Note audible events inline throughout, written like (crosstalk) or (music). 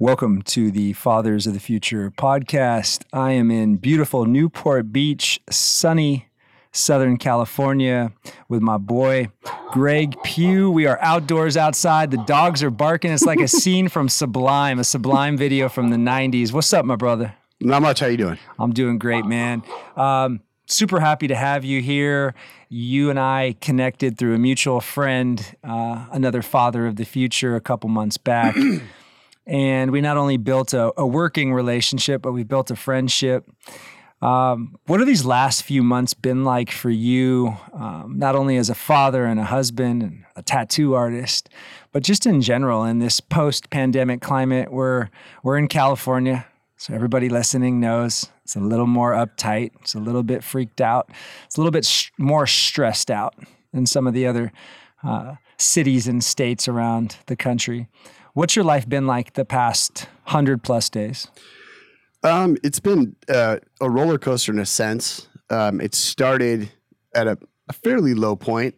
Welcome to the Fathers of the Future podcast. I am in beautiful Newport Beach, sunny Southern California with my boy Greg Pugh. We are outdoors outside. The dogs are barking. It's like a (laughs) scene from Sublime, a Sublime video from the 90s. What's up, my brother? Not much. How you doing? I'm doing great, man. Um, super happy to have you here. You and I connected through a mutual friend, uh, another father of the future, a couple months back. (clears throat) and we not only built a, a, working relationship, but we built a friendship. Um, what have these last few months been like for you, um, not only as a father and a husband and a tattoo artist, but just in general in this post-pandemic climate? We're we're in California, so everybody listening knows it's a little more uptight. It's a little bit freaked out. It's a little bit sh- more stressed out than some of the other uh, cities and states around the country. What's your life been like the past hundred plus days? Um, it's been uh, a roller coaster in a sense. Um, it started at a, a, fairly low point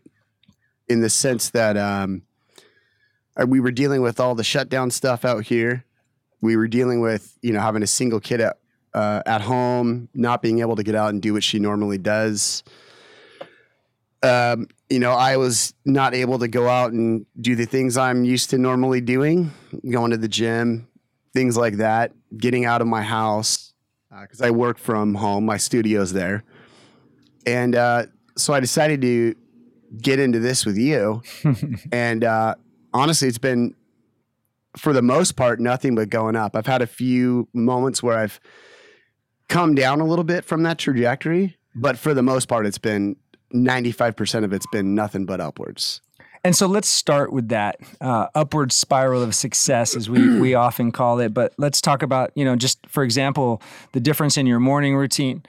in the sense that um, uh, we were dealing with all the shutdown stuff out here. We were dealing with you know having a single kid at uh, at home, not being able to get out and do what she normally does. Um, you know, I was not able to go out and do the things I'm used to normally doing, going to the gym, things like that, getting out of my house because uh, I work from home. My studio's there, and uh, so I decided to get into this with you. (laughs) and uh, honestly, it's been for the most part nothing but going up. I've had a few moments where I've come down a little bit from that trajectory, but for the most part, it's been 95% of it's been nothing but upwards. And so let's start with that uh, upward spiral of success, as we, we (clears throat) often call it. But let's talk about, you know, just for example, the difference in your morning routine.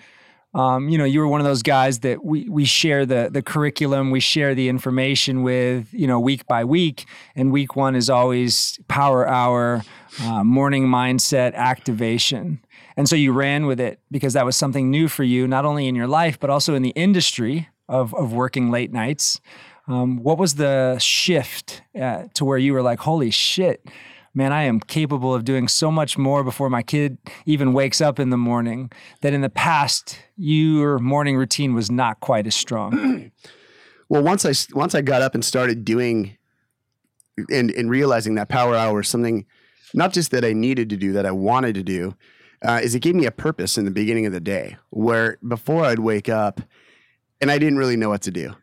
Um, you know, you were one of those guys that we we share the the curriculum, we share the information with, you know, week by week. And week one is always power hour, uh, morning mindset activation. And so you ran with it because that was something new for you, not only in your life but also in the industry of of working late nights. Um, what was the shift uh, to where you were like, holy shit, man, I am capable of doing so much more before my kid even wakes up in the morning that in the past, your morning routine was not quite as strong? (clears throat) well, once I, once I got up and started doing and, and realizing that power hour something not just that I needed to do, that I wanted to do, uh, is it gave me a purpose in the beginning of the day where before I'd wake up and I didn't really know what to do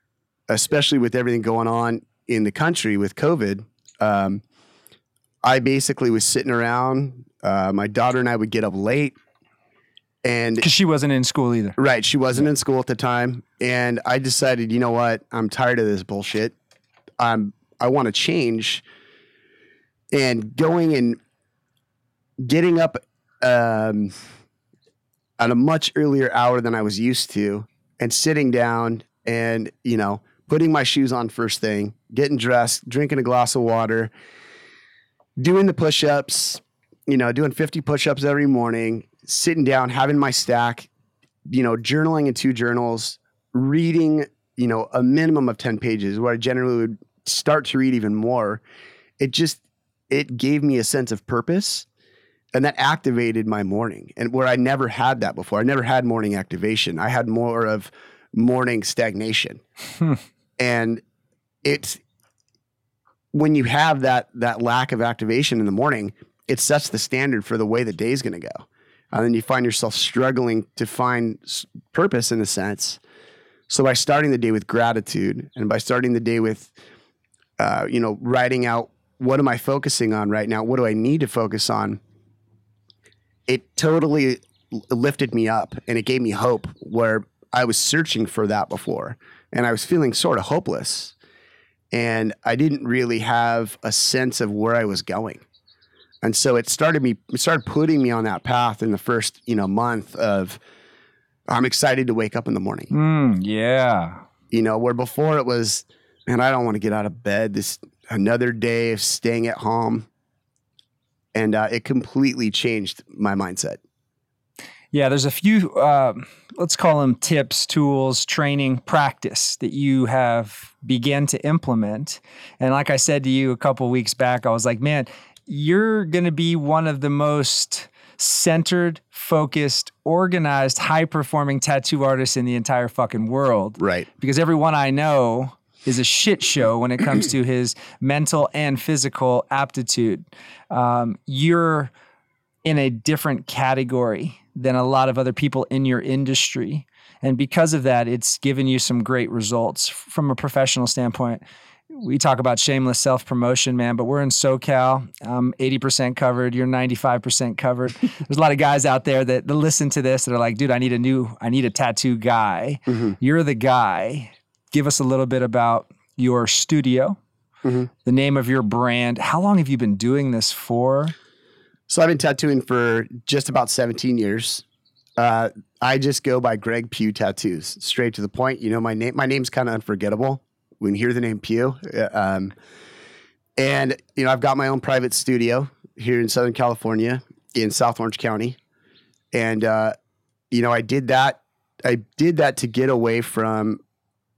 especially with everything going on in the country with COVID, um, I basically was sitting around. Uh, my daughter and I would get up late, and because she wasn't in school either, right? She wasn't in school at the time, and I decided, you know what? I'm tired of this bullshit. I'm I want to change, and going and getting up um, at a much earlier hour than I was used to, and sitting down and you know putting my shoes on first thing, getting dressed, drinking a glass of water, doing the push ups, you know, doing 50 push ups every morning, sitting down, having my stack, you know, journaling in two journals, reading, you know, a minimum of 10 pages where I generally would start to read even more. It just, it gave me a sense of purpose and that activated my morning and where I never had that before. I never had morning activation. I had more of morning stagnation. and it's when you have that that lack of activation in the morning, it sets the standard for the way the day's going to go. And then you find yourself struggling to find purpose in a sense. So by starting the day with gratitude and by starting the day with, uh, you know, writing out what am I focusing on right now? What do I need to focus on? It totally lifted me up and it gave me hope where I was searching for that before and I was feeling sort of hopeless. And I didn't really have a sense of where I was going. And so it started me it started putting me on that path in the first, you know, month of I'm excited to wake up in the morning. Mm, yeah. You know, where before it was, man, I don't want to get out of bed. This another day of staying at home. And uh, it completely changed my mindset. Yeah, there's a few, uh, let's call them tips, tools, training, practice that you have began to implement. And like I said to you a couple weeks back, I was like, man, you're going to be one of the most centered, focused, organized, high performing tattoo artists in the entire fucking world. Right. Because everyone I know is a shit show when it comes to (clears throat) his mental and physical aptitude. Um, you're in a different category than a lot of other people in your industry. And because of that, it's given you some great results from a professional standpoint. We talk about shameless self promotion, man, but we're in SoCal. I'm 80% covered. You're 95% covered. (laughs) There's a lot of guys out there that, that listen to this that are like, dude, I need a new, I need a tattoo guy. Mhm. You're the guy. Give us a little bit about your studio, Mhm. the name of your brand. How long have you been doing this for? So I've been tattooing for just about 17 years. Uh, I just go by Greg Pugh Tattoos, straight to the point. You know, my name, my name's kind of unforgettable when you hear the name Pugh. Uh, Um, and you know, I've got my own private studio here in Southern California in South Orange County, and uh, you know, I did that. I did that to get away from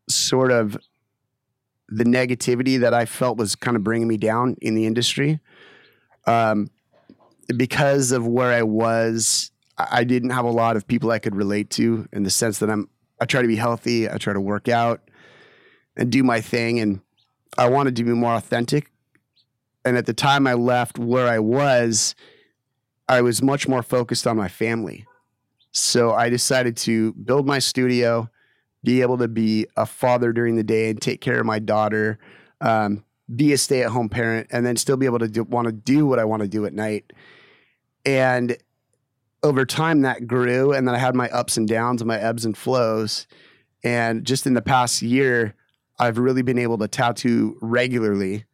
sort of the negativity that I felt was kind of bringing me down in the industry. Um, because of where I was, I didn't have a lot of people I could relate to in the sense that I'm I try to be healthy, I try to work out and do my thing and I wanted to be more authentic. And at the time I left where I was, I was much more focused on my family. So I decided to build my studio, be able to be a father during the day and take care of my daughter, um, be a stay at home parent, and then still be able to want to do what I want to do at night. And over time, that grew. And then I had my ups and downs and my ebbs and flows. And just in the past year, I've really been able to tattoo regularly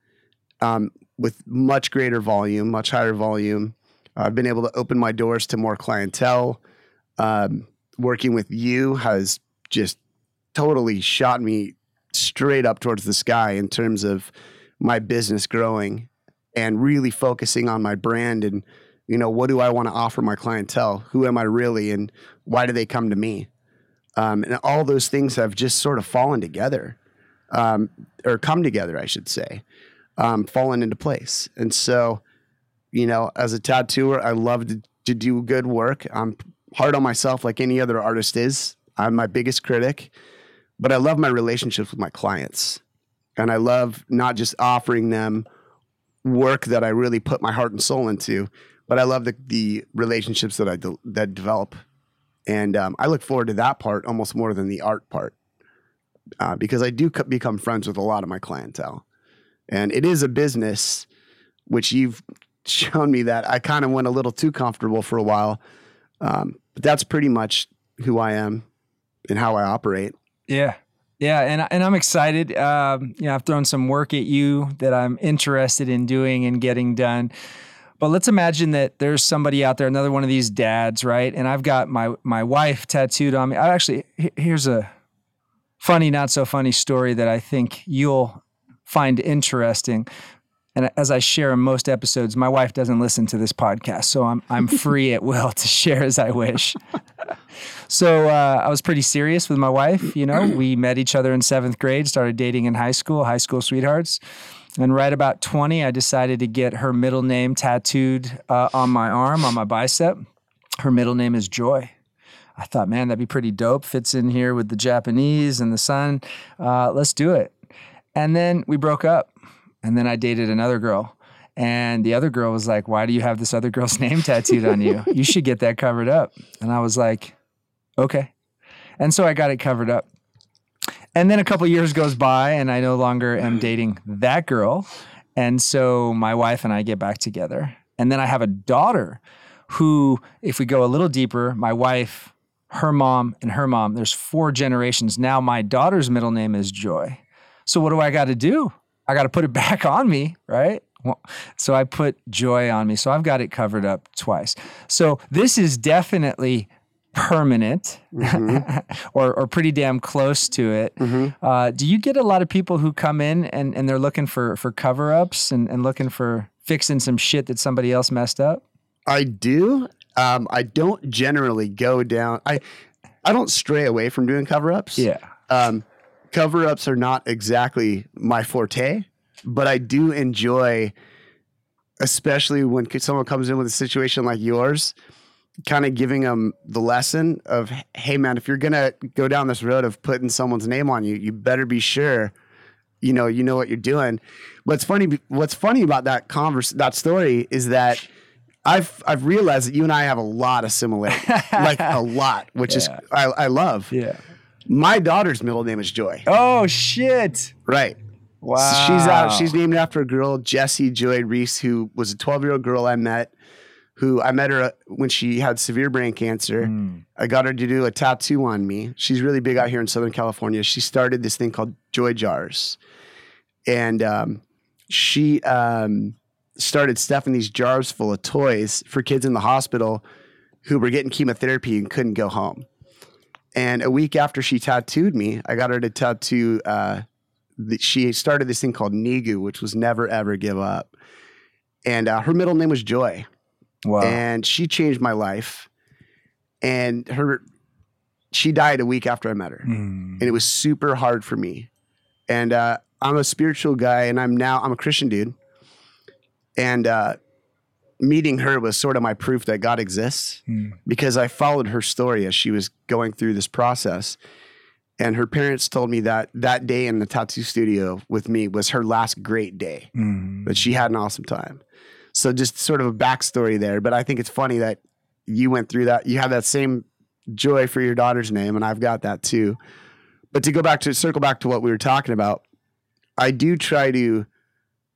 um, with much greater volume, much higher volume. I've been able to open my doors to more clientele. Um, working with you has just totally shot me straight up towards the sky in terms of my business growing and really focusing on my brand and you know what do i want to offer my clientele? Who am i really? And why do they come to me? Um, and all those things have just sort of fallen together um, or come together i should say um, fallen into place. And so you know as a tattooer i love to, to do good work. I'm hard on myself like any other artist is. I'm my biggest critic but i love my relationships with my clients. And I love not just offering them work that I really put my heart and soul into, but I love the, the relationships that I de- that develop, and um, I look forward to that part almost more than the art part, uh, because I do co- become friends with a lot of my clientele, and it is a business, which you've (laughs) shown me that I kind of went a little too comfortable for a while, um, but that's pretty much who I am and how I operate. Yeah. Yeah, and and I'm excited. Um, you know, I've thrown some work at you that I'm interested in doing and getting done. But let's imagine that there's somebody out there, another one of these dads, right? And I've got my my wife tattooed on me. I actually here's a funny, not so funny story that I think you'll find interesting. And as I share in most episodes, my wife doesn't listen to this podcast, so I'm I'm (laughs) free at will to share as I wish. (laughs) So uh, I was pretty serious with my wife. You know, we (clears throat) met each other in seventh grade, started dating in high school, high school sweethearts. And right about 20, I decided to get her middle name tattooed uh, on my arm, on my bicep. Her middle name is Joy. I thought, man, that'd be pretty dope. Fits in here with the Japanese and the sun. Uh, let's do it. And then we broke up. And then I dated another girl. And the other girl was like, Why do you have this other girl's (laughs) name tattooed on you? You should get that covered up. And I was like, Okay. And so I got it covered up. And then a couple years goes by, and I no longer am mm. dating that girl. And so my wife and I get back together. And then I have a daughter who, if we go a little deeper, my wife, her mom, and her mom, there's four generations. Now my daughter's middle name is Joy. So what do I got to do? I got to put it (laughs) back on me, right? Well, So I put Joy on me. So I've got it covered up twice. So this is definitely permanent (laughs) or, or pretty damn close to it. Uh, do you get a lot of people who come in and, and they're looking for, for cover ups and, and looking for fixing some shit that somebody else messed up? I do. Um, I don't generally go down. I I don't stray away from doing cover ups. Yeah. Um, cover ups are not exactly my forte, but I do enjoy especially when someone comes in with a situation like yours, kind of giving them the lesson of, hey, man, if you're going to go down this road of putting someone's name on you, you better be sure, you know, you know what you're doing. What's funny, what's funny about that converse, that story is that I've, I've realized that you and I have a lot of similarity, like a lot, which (laughs) Yeah. is, I, I love. Yeah. My daughter's middle name is Joy. Oh shit. Right. Wow. So she's out. She's named after a girl, Jessie Joy Reese, who was a 12 year old girl I met. Who I met her uh, when she had severe brain cancer. Mm. I got her to do a tattoo on me. She's really big out here in Southern California. She started this thing called Joy Jars, and um, she um, started stuffing these jars full of toys for kids in the hospital who were getting chemotherapy and couldn't go home. And a week after she tattooed me, I got her to tattoo. Uh, the, she started this thing called NEGU, which was never ever give up. And uh, her middle name was Joy Wow. and she changed my life. And her, she died a week after I met her, Mm. and it was super hard for me. And uh, I'm a spiritual guy, and I'm now I'm a Christian dude. And uh, meeting her was sort of my proof that God exists Mm. because I followed her story as she was going through this process. And her parents told me that that day in the tattoo studio with me was her last great day Mm. but she had an awesome time. So just sort of a backstory there. But I think it's funny that you went through that. You have that same joy for your daughter's name, and I've got that too. But to go back to circle back to what we were talking about, I do try to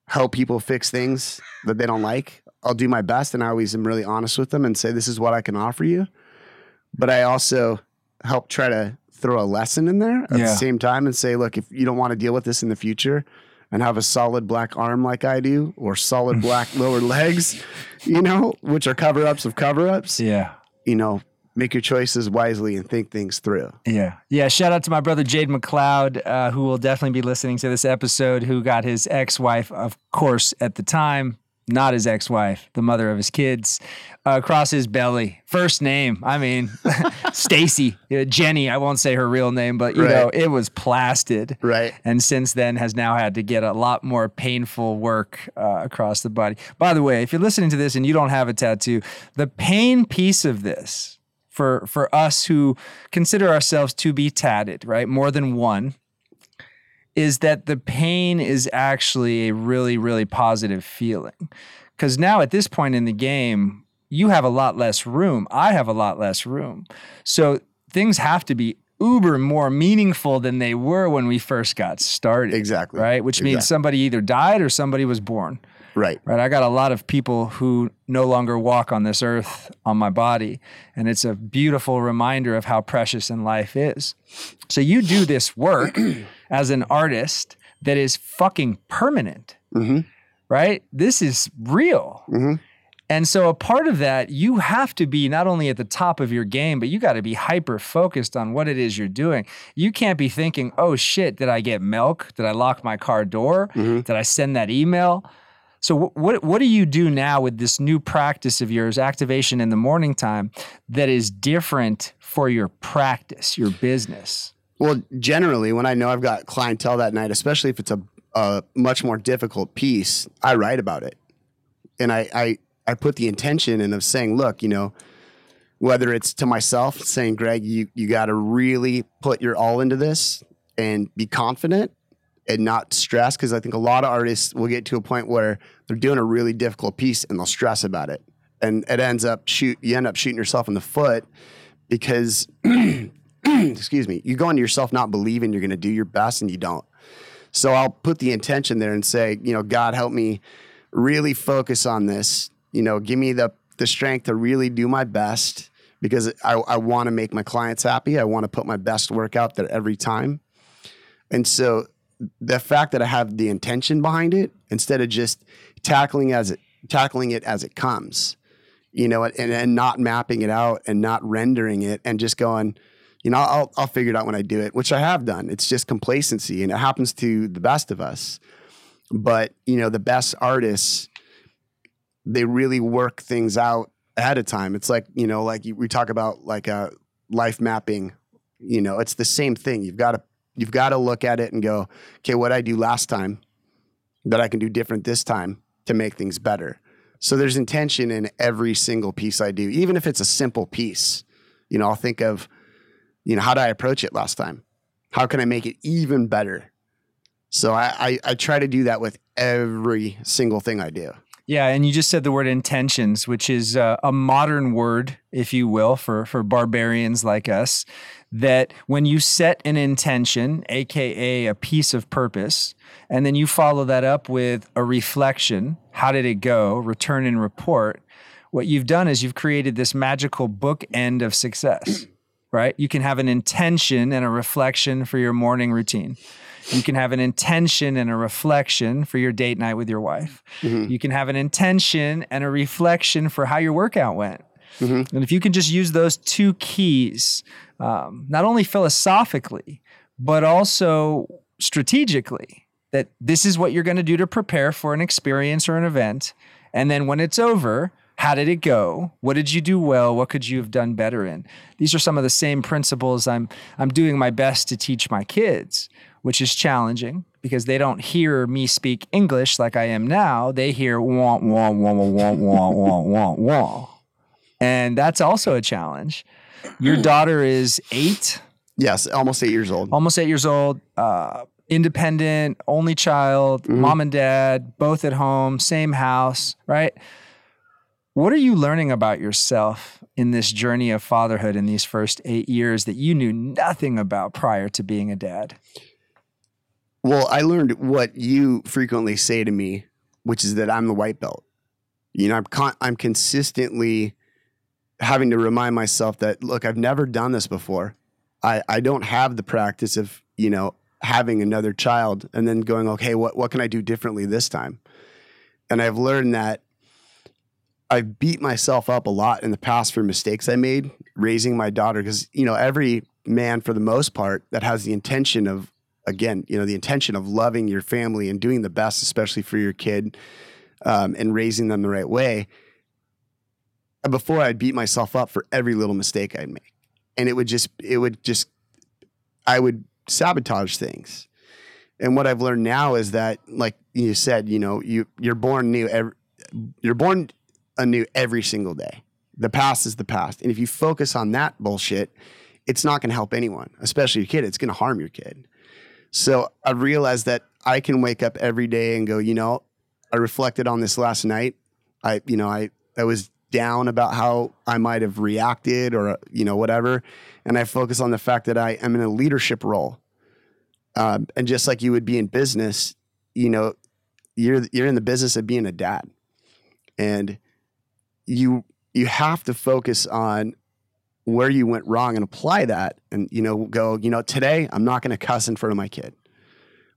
help people fix things that they don't like. I'll do my best, and I always am really honest with them and say, "This is what I can offer you." But I also help try to throw a lesson in there at Yeah. the same time and say, "Look, if you don't want to deal with this in the future, and have a solid black arm like I do, or solid (laughs) black lower legs, you know, which are cover ups of cover ups, Yeah. you know, make your choices wisely and think things through. Yeah. Yeah. Shout out to my brother Jade McLeod, uh, who will definitely be listening to this episode, who got his ex wife, of course, at the time, not his ex wife, the mother of his kids, uh, across his belly. First name. I mean, (laughs) Stacy, uh, Jenny, I won't say her real name, but you Right. know, it was plasted. Right. And since then has now had to get a lot more painful work uh, across the body. By the way, if you're listening to this and you don't have a tattoo, the pain piece of this for for us who consider ourselves to be tatted, right? More than one is that the pain is actually a really really positive feeling. Cuz now at this point in the game, you have a lot less room. I have a lot less room. So things have to be uber more meaningful than they were when we first got started. Exactly. Right? Which means somebody either died or somebody was born Right. right? I got a lot of people who no longer walk on this earth on my body. And it's a beautiful reminder of how precious in life is. So you do this work (clears throat) as an artist that is fucking permanent, hmm right? This is real. hmm And so a part of that, you have to be not only at the top of your game, but you got to be hyper focused on what it is you're doing. You can't be thinking, oh shit, did I get milk? Did I lock my car door? hmm Did I send that email? So wh- what what do you do now with this new practice of yours, activation in the morning time, that is different for your practice, your business? Well, generally, when I know I've got clientele that night, especially if it's a, a much more difficult piece, I write about it, and I, I I put the intention in of saying, look, you know, whether it's to myself saying, Greg, you you got to really put your all into this and be confident and not stress, because I think a lot of artists will get to a point where they're doing a really difficult piece and they'll stress about it, and it ends up shoot you end up shooting yourself in the foot because (clears throat) (clears throat) excuse me, you go into yourself not believing you're going to do your best and you don't. So I'll put the intention there and say, you know, God help me really focus on this. You know, give me the the strength to really do my best because I, I want to make my clients happy. I want to put my best work out there every time. And so the fact that I have the intention behind it instead of just tackling as it tackling it as it comes, you know, and, and not mapping it out and not rendering it and just going, you know, I'll I'll figure it out when I do it, which I have done. It's just complacency, and it happens to the best of us. But you know, the best artists, they really work things out ahead of time. It's like you know, like we talk about like a life mapping. You know, it's the same thing. You've got to you've got to look at it and go, okay, what I do last time that I can do different this time to make things better. So there's intention in every single piece I do, even if it's a simple piece. You know, I'll think of, you know, how did I approach it last time? How can I make it even better? So I, I, I try to do that with every single thing I do. Yeah, and you just said the word intentions, which is uh, a modern word, if you will, for for barbarians like us. That when you set an intention, aka a piece of purpose, and then you follow that up with a reflection, how did it go? Return and report. What you've done is you've created this magical bookend of success, right? You can have an intention and a reflection for your morning routine. You can have an intention and a reflection for your date night with your wife. Mm-hmm. You can have an intention and a reflection for how your workout went. Mm-hmm. And if you can just use those two keys, um, not only philosophically, but also strategically, that this is what you're going to do to prepare for an experience or an event. And then when it's over, how did it go? What did you do well? What could you have done better in? These are some of the same principles I'm I'm doing my best to teach my kids which is challenging because they don't hear me speak English like I am now. They hear wah, wah, wah, wah, wah, wah, wah, wah, wah. And that's also a challenge. Your (clears throat) daughter is eight. Yes, almost eight years old. Almost eight years old. Uh, independent, only child, mm-hmm. mom and dad, both at home, same house, right? What are you learning about yourself in this journey of fatherhood in these first eight years that you knew nothing about prior to being a dad? Well, I learned what you frequently say to me, which is that I'm the white belt. You know, I'm con- I'm consistently having to remind myself that look, I've never done this before. I I don't have the practice of you know having another child and then going, okay, what what can I do differently this time? And I've learned that I've beat myself up a lot in the past for mistakes I made raising my daughter because you know every man for the most part that has the intention of again, you know, the intention of loving your family and doing the best, especially for your kid, um, and raising them the right way. Before I'd beat myself up for every little mistake I'd make, and it would just, it would just, I would sabotage things. And what I've learned now is that, like you said, you know, you you're born new. Every, you're born anew every single day. The past is the past, and if you focus on that bullshit, it's not going to help anyone, especially your kid. It's going to harm your kid. So I realized that I can wake up every day and go, you know, I reflected on this last night. I, you know, I, I was down about how I might have reacted or, you know, whatever. And I focus on the fact that I am in a leadership role. Um, and just like you would be in business, you know, you're, you're in the business of being a dad and you, you have to focus on where you went wrong and apply that and you know go you know today i'm not going to cuss in front of my kid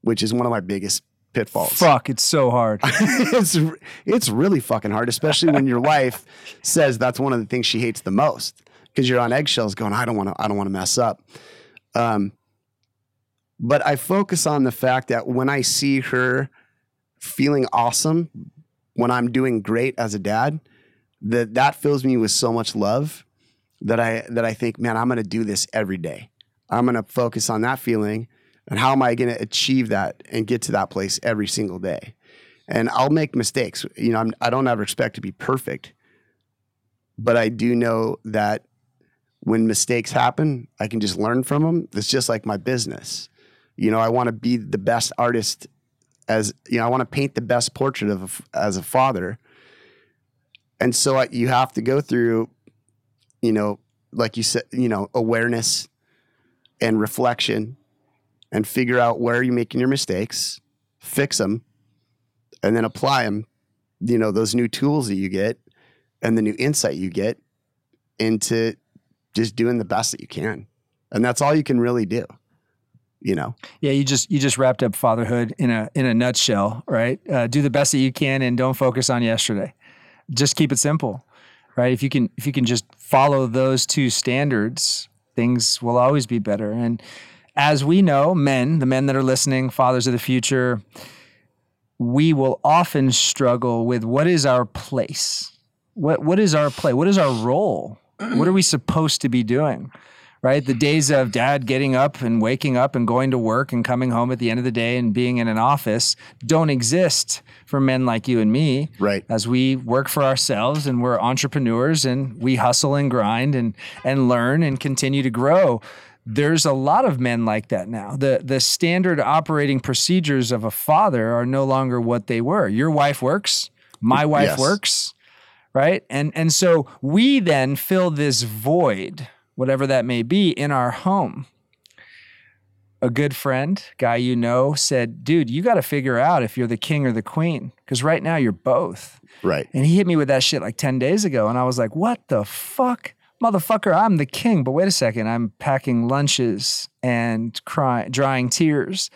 which is one of my biggest pitfalls. Fuck it's so hard. (laughs) It's it's really fucking hard especially when your wife says that's one of the things she hates the most because you're on eggshells going i don't want to i don't want to mess up. Um but i focus on the fact that when i see her feeling awesome when i'm doing great as a dad that that fills me with so much love that I that I think, man, I'm going to do this every day. I'm going to focus on that feeling and how am I going to achieve that and get to that place every single day. And I'll make mistakes. You know, I'm, I do not ever expect to be perfect, but I do know that when mistakes happen, I can just learn from them. It's just like my business. You know, I want to be the best artist as you know. I want to paint the best portrait of as a father, and so I, you have to go through you know, like you said, you know, awareness and reflection and figure out where you're making your mistakes, fix them, and then apply them, you know, those new tools that you get and the new insight you get into just doing the best that you can. And that's all you can really do. You know. Yeah, you just you just wrapped up fatherhood in a in a nutshell, right? Uh, do the best that you can and don't focus on yesterday. Just keep it simple right? If you can if you can just follow those two standards, things will always be better. And as we know, men, the men that are listening, fathers of the future, we will often struggle with what is our place? What what is our play? What is our role? What are we supposed to be doing? Right? The days of dad getting up and waking up and going to work and coming home at the end of the day and being in an office don't exist for men like you and me. Right. As we work for ourselves and we're entrepreneurs and we hustle and grind and and learn and continue to grow. There's a lot of men like that now. The the standard operating procedures of a father are no longer what they were. Your wife works, my wife Yes. works, right? And and so we then fill this void, whatever that may be, in our home. A good friend, guy you know, said, "Dude, you got to figure out if you're the king or the queen, because right now you're both." Right. And he hit me with that shit like 10 days ago. And I was like, what the fuck? Motherfucker, I'm the king. But wait a second, I'm packing lunches and crying, drying tears.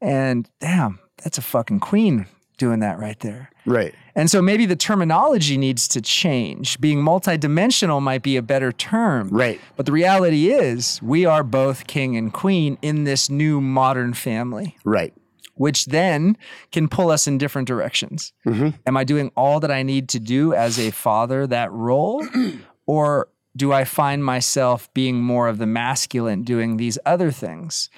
And damn, that's a fucking queen doing that right there. Right. And so maybe the terminology needs to change. Being multidimensional might be a better term. Right. But the reality is, we are both king and queen in this new modern family Right. which then can pull us in different directions. Mm-hmm. Am I doing all that I need to do as a father, that role? (clears throat) or do I find myself being more of the masculine doing these other things?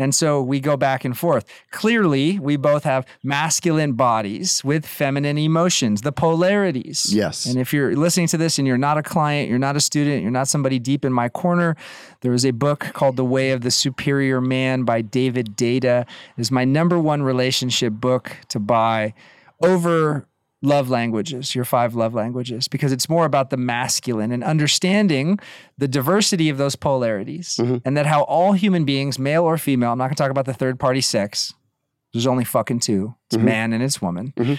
And so we go back and forth. Clearly, we both have masculine bodies with feminine emotions, the polarities. Yes. And if you're listening to this and you're not a client, you're not a student, you're not somebody deep in my corner, there is a book called The Way of the Superior Man by David Deida. It is my number one relationship book to buy over love languages, your five love languages, because it's more about the masculine and understanding the diversity of those polarities mm-hmm. and that how all human beings, male or female, I'm not going to talk about the third party sex. There's only fucking two. It's mm-hmm. man and it's woman. Mm-hmm.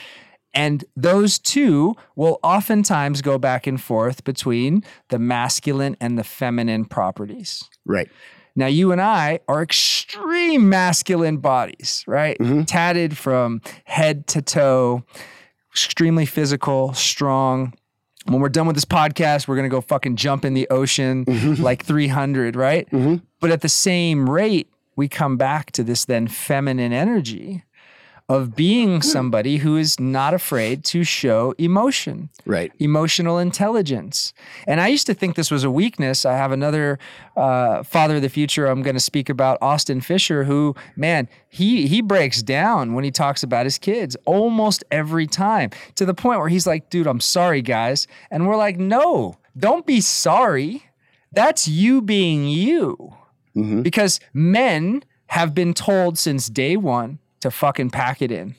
And those two will oftentimes go back and forth between the masculine and the feminine properties. Right. Now, you and I are extreme masculine bodies, right? Tatted from head to toe, extremely physical, strong. When we're done with this podcast, we're going to go fucking jump in the ocean mm-hmm. like 300, right? Mm-hmm. But at the same rate, we come back to this then feminine energy of being somebody who is not afraid to show emotion Right. emotional intelligence. And I used to think this was a weakness. I have another uh, father of the future I'm going to speak about, Austin Fisher, who, man, he he breaks down when he talks about his kids almost every time to the point where he's like, dude, I'm sorry, guys. And we're like, no, don't be sorry. That's you being you. Because men have been told since day one to fucking pack it in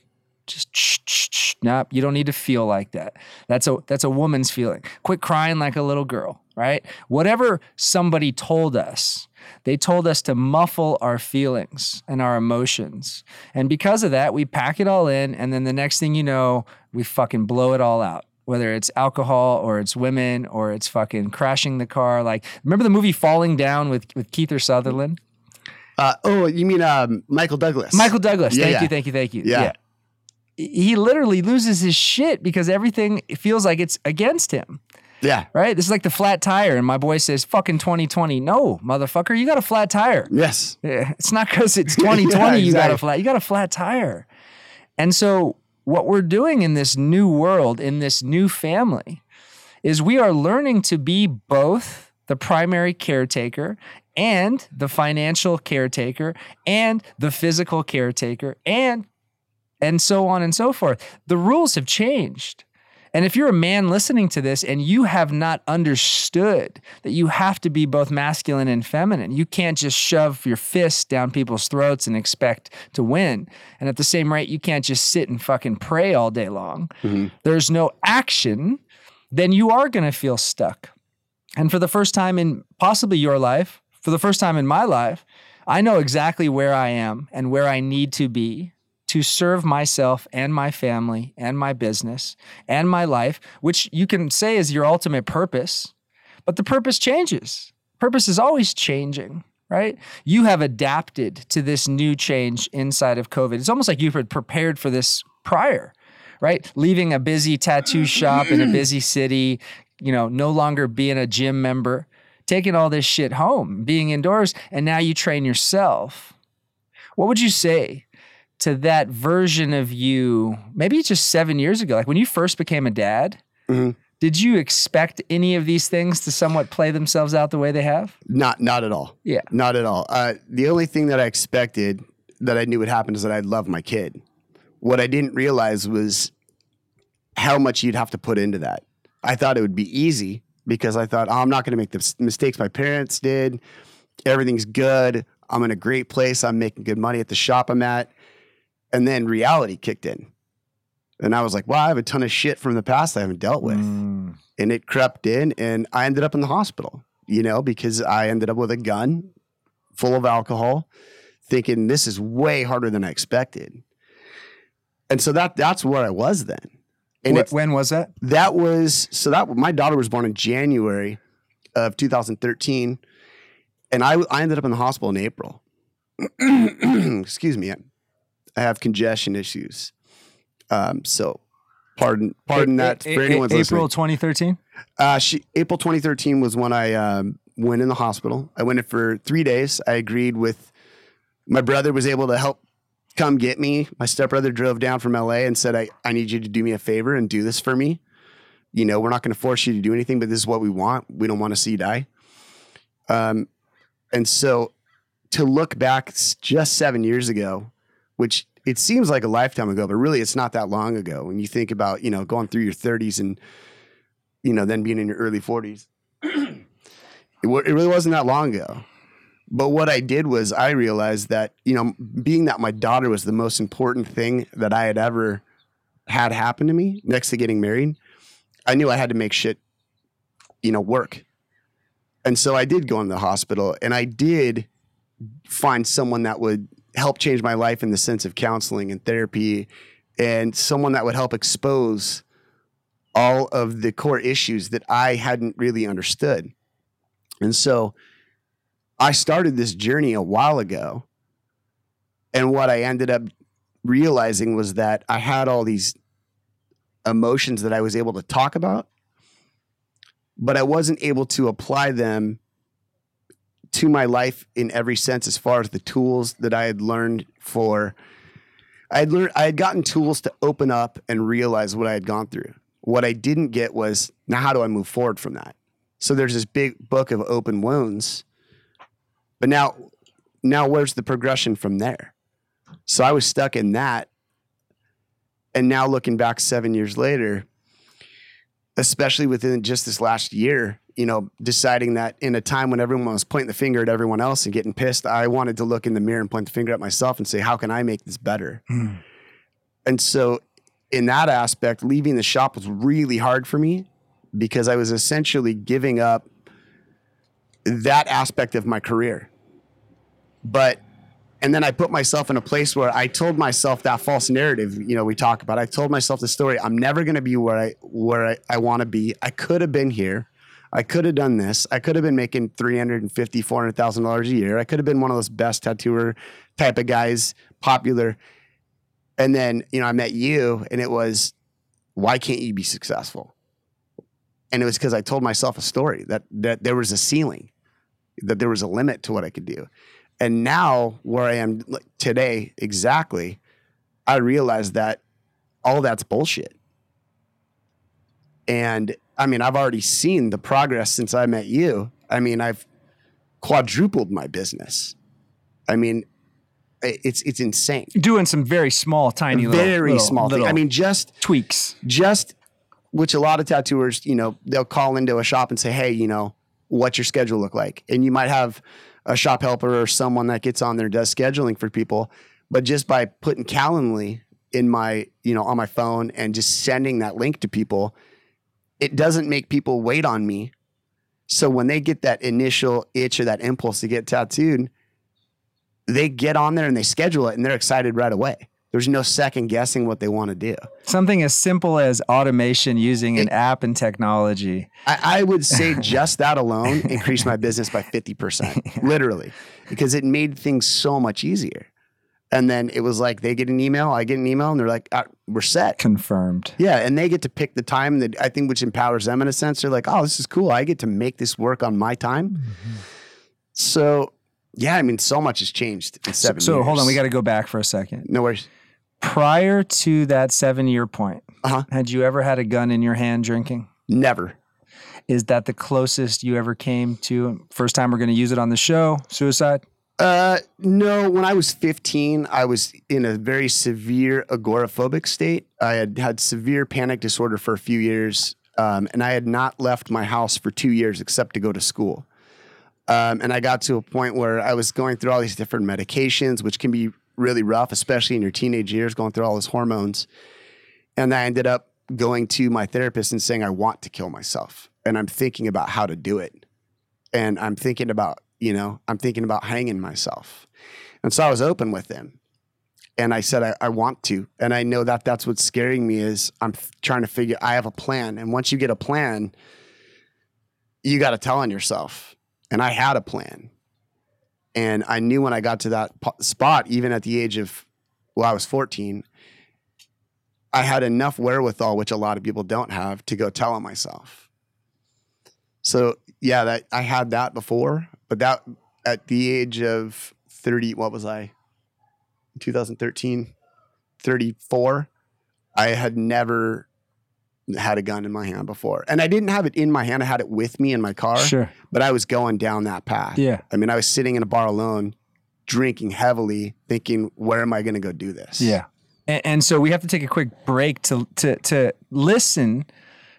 just shh, shh, shh. Nope, you don't need to feel like that. That's a that's a woman's feeling. Quit crying like a little girl, right? Whatever somebody told us, they told us to muffle our feelings and our emotions. And because of that, we pack it all in and then the next thing you know, we fucking blow it all out. Whether it's alcohol or it's women or it's fucking crashing the car. Like, remember the movie Falling Down with, with Kiefer Sutherland? Uh, oh, you mean um, Michael Douglas? Michael Douglas. Yeah, thank yeah. you, thank you, thank you. Yeah. He literally loses his shit because everything feels like it's against him, Yeah. right? This is like the flat tire. And my boy says, fucking 2020. No, motherfucker, you got a flat tire. Yes. Yeah, It's not because it's (laughs) 2020 you got a flat, you got a flat tire. And so what we're doing in this new world, in this new family, is we are learning to be both the primary caretaker and the financial caretaker and the physical caretaker and and so on and so forth. The rules have changed. And if you're a man listening to this and you have not understood that you have to be both masculine and feminine, you can't just shove your fist down people's throats and expect to win. And at the same rate, you can't just sit and fucking pray all day long. Mm-hmm. There's no action, then you are going to feel stuck. And for the first time in possibly your life, for the first time in my life, I know exactly where I am and where I need to be to serve myself and my family and my business and my life, which you can say is your ultimate purpose. But the purpose changes. Purpose is always changing, right? You have adapted to this new change inside of COVID. It's almost like you were prepared for this prior, right? Leaving a busy tattoo shop in a (clears throat) busy city, you know, no longer being a gym member, taking all this shit home, being indoors, and now you train yourself. What would you say to that version of you, maybe just seven years ago, like when you first became a dad? Mhm. Did you expect any of these things to somewhat play themselves out the way they have? Not not at all. Yeah. Not at all. Uh, the only thing that I expected that I knew would happen is that I'd love my kid. What I didn't realize was how much you'd have to put into that. I thought it would be easy because I thought, oh, I'm not going to make the mistakes my parents did. Everything's good. I'm in a great place. I'm making good money at the shop I'm at. And then reality kicked in. And I was like, wow, I have a ton of shit from the past I haven't dealt with Mm. and it crept in and I ended up in the hospital, you know, because I ended up with a gun full of alcohol, thinking this is way harder than I expected. And so that that's where I was then. And Wh- when was that? that was so that my daughter was born in January of 2013 and I I ended up in the hospital in April. (clears throat) Excuse me. I have congestion issues. Um so pardon pardon A- that a- for a- anyone's listening. April 2013. Uh, she, April 2013 was when I um, went in the hospital. I went in for three days. I agreed with my brother was able to help come get me. My stepbrother drove down from LA and said, I, I need you to do me a favor and do this for me. You know, we're not going to force you to do anything, but this is what we want. We don't want to see you die. Um, and so to look back just seven years ago, which it seems like a lifetime ago, but really it's not that long ago. When you think about, you know, going through your 30s and you know, then being in your early 40s. (clears throat) it, wa- it really wasn't that long ago. But what I did was I realized that, you know, being that my daughter was the most important thing that I had ever had happen to me next to getting married, I knew I had to make shit, you know, work. And so I did go in the hospital and I did find someone that would help change my life in the sense of counseling and therapy and someone that would help expose all of the core issues that I hadn't really understood. And so I started this journey a while ago. And what I ended up realizing was that I had all these emotions that I was able to talk about, but I wasn't able to apply them to my life in every sense as far as the tools that I had learned for I had learned I had gotten tools to open up and realize what I had gone through. What I didn't get was now how do I move forward from that? So there's this big book of open wounds. But now now where's the progression from there? So I was stuck in that. And now looking back 7 years later, especially within just this last year, you know, deciding that in a time when everyone was pointing the finger at everyone else and getting pissed, I wanted to look in the mirror and point the finger at myself and say, how can I make this better? Mm. And so, in that aspect, leaving the shop was really hard for me because I was essentially giving up that aspect of my career. But, and then I put myself in a place where I told myself that false narrative, you know, we talk about. I told myself the story. I'm never going to be where I where I, I want to be. I could have been here. I could have done this. I could have been making three hundred and fifty, four hundred thousand dollars a year. I could have been one of those best tattooer type of guys, popular. And then, you know, I met you and it was, why can't you be successful? And it was because I told myself a story that that there was a ceiling, that there was a limit to what I could do. And now where I am today, exactly, I realize that all that's bullshit. And I mean, I've already seen the progress since I met you. I mean, I've quadrupled my business. I mean, it's it's insane. Doing some very small, tiny, little, Very little- small thing. little I mean, just tweaks. just which a lot of tattooers, you know, they'll call into a shop and say, "Hey, you know, what's your schedule look like?" And you might have a shop helper or someone that gets on there and does scheduling for people, but just by putting Calendly in my, you know, on my phone and just sending that link to people, it doesn't make people wait on me. So when they get that initial itch or that impulse to get tattooed, they get on there and they schedule it and they're excited right away. There's no second guessing what they want to do. Something as simple as automation using an app and technology. I, I would say (laughs) just that alone increased my business by 50%, (laughs) literally, because it made things so much easier. And then it was like they get an email, I get an email, and they're like, ah, we're set. Confirmed. Yeah. And they get to pick the time that I think which empowers them in a sense. They're like, oh, this is cool. I get to make this work on my time. So, yeah, I mean, so much has changed in seven so hold on, we got to go back for a second. No worries. Prior to that seven year point, Uh-huh. had you ever had a gun in your hand drinking? Never. Is that the closest you ever came to? First time we're going to use it on the show, suicide? Uh, no. When I was 15, I was in a very severe agoraphobic state. I had had severe panic disorder for a few years, um, and I had not left my house for two years except to go to school. Um, and I got to a point where I was going through all these different medications, which can be really rough, especially in your teenage years, going through all those hormones. And I ended up going to my therapist and saying, I want to kill myself. And I'm thinking about how to do it. And I'm thinking about, you know, I'm thinking about hanging myself. And so I was open with him. And I said, I, I want to. And I know that that's what's scaring me is I'm trying to figure, I have a plan. And once you get a plan, you got to tell on yourself. And I had a plan. And I knew when I got to that po- spot, even at the age of, well, I was 14, I had enough wherewithal, which a lot of people don't have, to go tell on myself. So yeah, that I had that before, but that at the age of 30, what was I? 2013, 34, I had never had a gun in my hand before. And I didn't have it in my hand, I had it with me in my car, Sure. but I was going down that path. Yeah. I mean, I was sitting in a bar alone, drinking heavily, thinking, where am I going to go do this? Yeah. And, and so we have to take a quick break to to to listen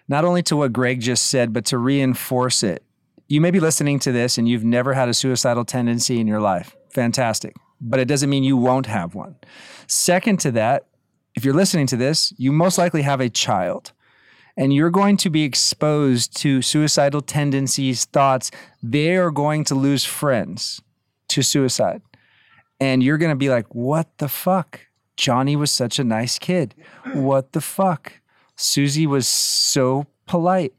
not only to what Greg just said, but to reinforce it. You may be listening to this and you've never had a suicidal tendency in your life. Fantastic. But it doesn't mean you won't have one. Second to that, if you're listening to this, you most likely have a child and you're going to be exposed to suicidal tendencies, thoughts. They are going to lose friends to suicide. And you're going to be like, what the fuck? Johnny was such a nice kid. What the fuck? Susie was so polite.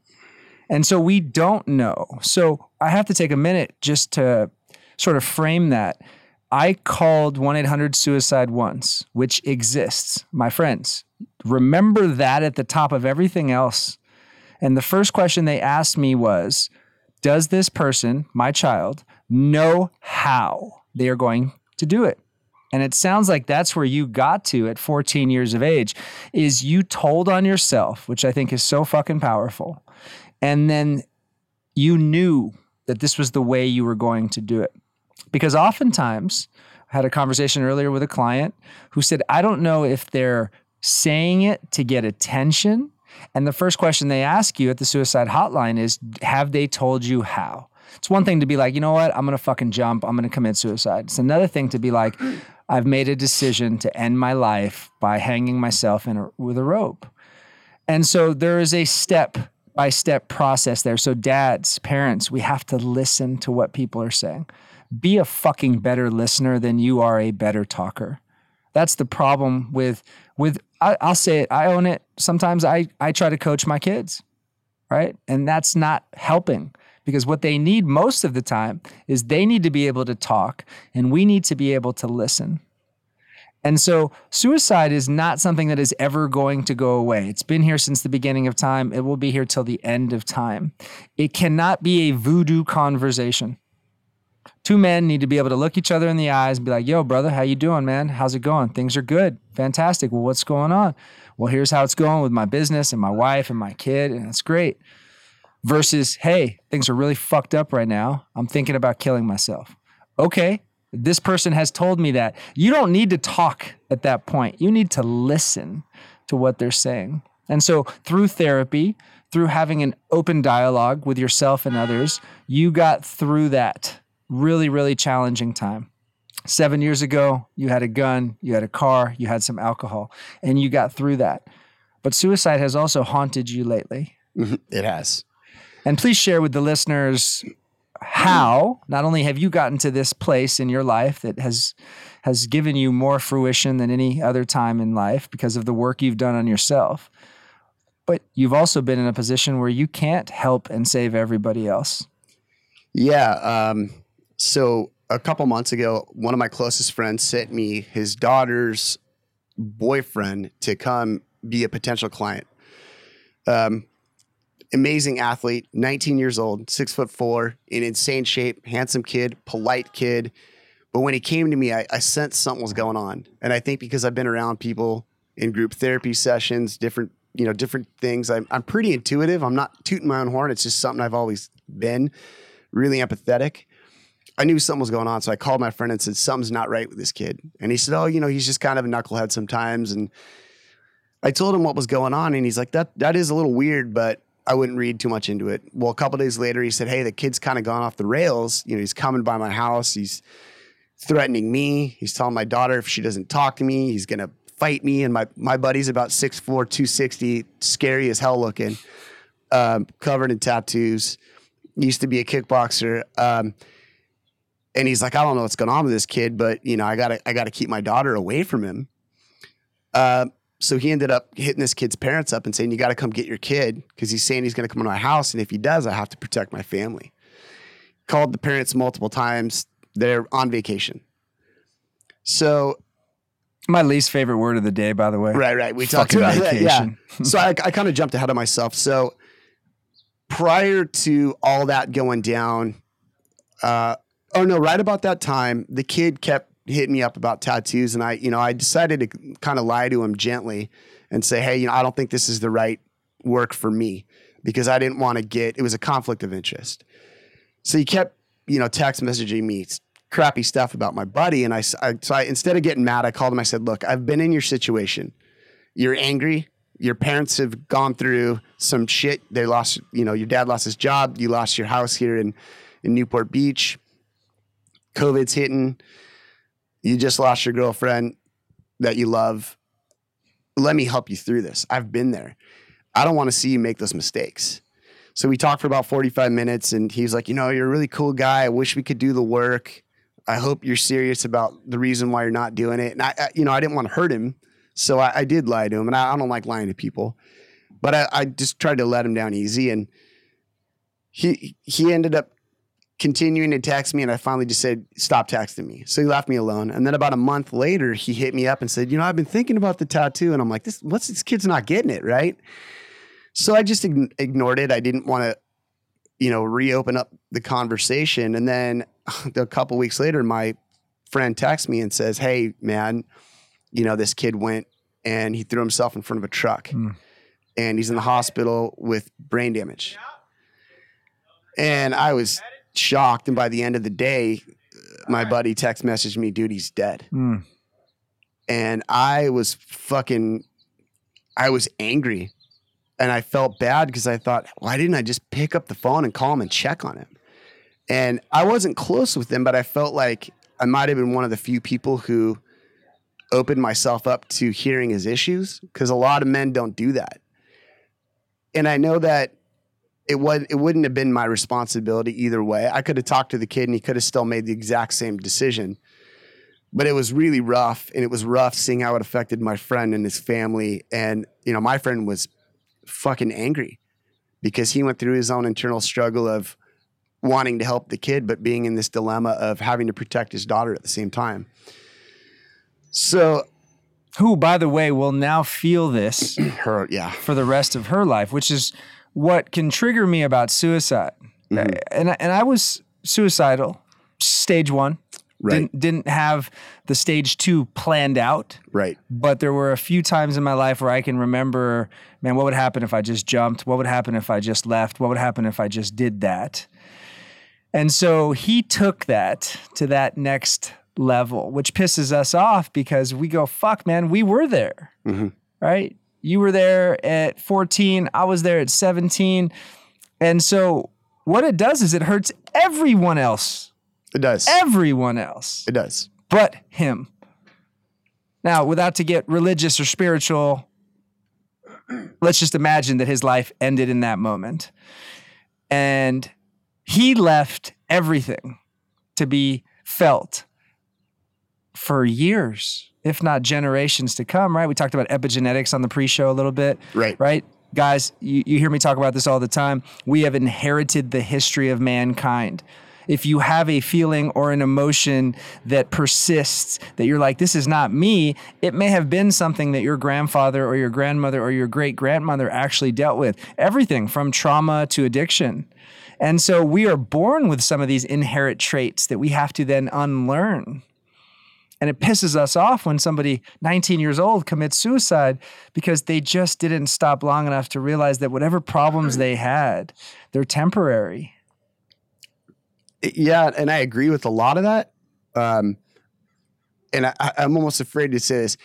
And so we don't know. So I have to take a minute just to sort of frame that. I called 1 800 suicide once, which exists, my friends. Remember that at the top of everything else. And the first question they asked me was Does this person, my child, know how they are going to do it? And it sounds like that's where you got to at 14 years of age is you told on yourself, which I think is so fucking powerful. And then you knew that this was the way you were going to do it. Because oftentimes, I had a conversation earlier with a client who said, I don't know if they're saying it to get attention. And the first question they ask you at the suicide hotline is, Have they told you how? It's one thing to be like, you know what, I'm gonna fucking jump, I'm gonna commit suicide. It's another thing to be like, I've made a decision to end my life by hanging myself in a, with a rope. And so there is a step by step process there. So, dads, parents, we have to listen to what people are saying. Be a fucking better listener than you are a better talker. That's the problem with with I, I'll say it. I own it. Sometimes I I try to coach my kids, right, and that's not helping because what they need most of the time is they need to be able to talk, and we need to be able to listen. And so suicide is not something that is ever going to go away. It's been here since the beginning of time. It will be here till the end of time. It cannot be a voodoo conversation. Two men need to be able to look each other in the eyes and be like, "Yo, brother, how you doing, man? How's it going? Things are good. Fantastic. Well, what's going on? Well, here's how it's going with my business and my wife and my kid, and it's great." Versus, "Hey, things are really fucked up right now. I'm thinking about killing myself." Okay, this person has told me that. You don't need to talk at that point. You need to listen to what they're saying. And so, through therapy, through having an open dialogue with yourself and others, you got through that really, really challenging time. Seven years ago, you had a gun, you had a car, you had some alcohol, and you got through that. But suicide has also haunted you lately. It has. And please share with the listeners how not only have you gotten to this place in your life that has has given you more fruition than any other time in life because of the work you've done on yourself, but you've also been in a position where you can't help and save everybody else. Yeah. Um, so a couple months ago, one of my closest friends sent me his daughter's boyfriend to come be a potential client. Um, amazing athlete, 19 years old, six foot four, in insane shape, handsome kid, polite kid. But when he came to me, I, I sensed something was going on. And I think because I've been around people in group therapy sessions, different you know, different things. I'm, I'm pretty intuitive. I'm not tooting my own horn. It's just something I've always been really empathetic. I knew something was going on. So I called my friend and said, something's not right with this kid. And he said, oh, you know, he's just kind of a knucklehead sometimes. And I told him what was going on. And he's like, that, that is a little weird, but I wouldn't read too much into it. Well, a couple days later, he said, hey, the kid's kind of gone off the rails. You know, he's coming by my house. He's threatening me. He's telling my daughter if she doesn't talk to me, he's to fight me. And my, my buddy's about 6'4", 260, scary as hell looking, um, covered in tattoos. Used to be a kickboxer. Um, and he's like, I don't know what's going on with this kid, but you know, I gotta, I gotta keep my daughter away from him. Uh, so he ended up hitting this kid's parents up and saying, "You got to come get your kid because he's saying he's going to come to my house, and if he does, I have to protect my family." Called the parents multiple times. They're on vacation. So, my least favorite word of the day, by the way. Right, right. We talked about vacation. that. Yeah. (laughs) so I, I kind of jumped ahead of myself. So prior to all that going down, uh, oh no, right about that time, the kid kept hitting me up about tattoos, and I, you know, I decided to kind of lie to him gently and say, hey, you know, I don't think this is the right work for me because I didn't want to get. It was a conflict of interest. So he kept, you know, text messaging me crappy stuff about my buddy, and I, I so I instead of getting mad, I called him. I said, look, I've been in your situation. You're angry. Your parents have gone through some shit. They lost, you know, your dad lost his job. You lost your house here in in Newport Beach COVID's hitting, you just lost your girlfriend that you love. Let me help you through this. I've been there. I don't want to see you make those mistakes. So we talked for about 45 minutes and he's like, you know, you're a really cool guy. I wish we could do the work. I hope you're serious about the reason why you're not doing it. And I, I you know, I didn't want to hurt him. So I, I did lie to him and I, I, don't like lying to people, but I, I just tried to let him down easy. And he, he ended up continuing to text me and I finally just said, stop texting me. So he left me alone. And then about a month later, he hit me up and said, you know, I've been thinking about the tattoo. And I'm like, this, what's this kid's not getting it, right? So I just ignored it. I didn't want to, you know, reopen up the conversation. And then (laughs) a couple weeks later, my friend texts me and says, hey, man, you know, this kid went and he threw himself in front of a truck. Mm. And he's in the hospital with brain damage. And I was shocked. And by the end of the day, my buddy text messaged me, dude, he's dead. Mm. And I was fucking, I was angry. And I felt bad because I thought, why didn't I just pick up the phone and call him and check on him? And I wasn't close with him, but I felt like I might have been one of the few people who opened myself up to hearing his issues because a lot of men don't do that. And I know that it was it wouldn't have been my responsibility either way. I could have talked to the kid and he could have still made the exact same decision. But it was really rough and it was rough seeing how it affected my friend and his family and you know my friend was fucking angry because he went through his own internal struggle of wanting to help the kid but being in this dilemma of having to protect his daughter at the same time. So who by the way will now feel this (clears throat) her yeah for the rest of her life which is what can trigger me about suicide, mm-hmm. and and I was suicidal, stage one. Right. Didn't didn't have the stage two planned out. Right. But there were a few times in my life where I can remember, man, what would happen if I just jumped? What would happen if I just left? What would happen if I just did that? And so he took that to that next level, which pisses us off because we go, fuck, man, we were there. Mm-hmm. Right. You were there at 14, I was there at 17. And so what it does is it hurts everyone else. It does. Everyone else. It does. But him. Now, without to get religious or spiritual, let's just imagine that his life ended in that moment. And he left everything to be felt for years if not generations to come, right? We talked about epigenetics on the pre show a little bit. Right. Right. Guys, you, you hear me talk about this all the time. We have inherited the history of mankind if you have a feeling or an emotion that persists, that you're like, this is not me, it may have been something that your grandfather or your grandmother or your great grandmother actually dealt with. Everything from trauma to addiction. And so we are born with some of these inherent traits that we have to then unlearn. And it pisses us off when somebody 19 years old commits suicide because they just didn't stop long enough to realize that whatever problems they had, they're temporary. Yeah, and I agree with a lot of that. Um, and I, I'm almost afraid to say this.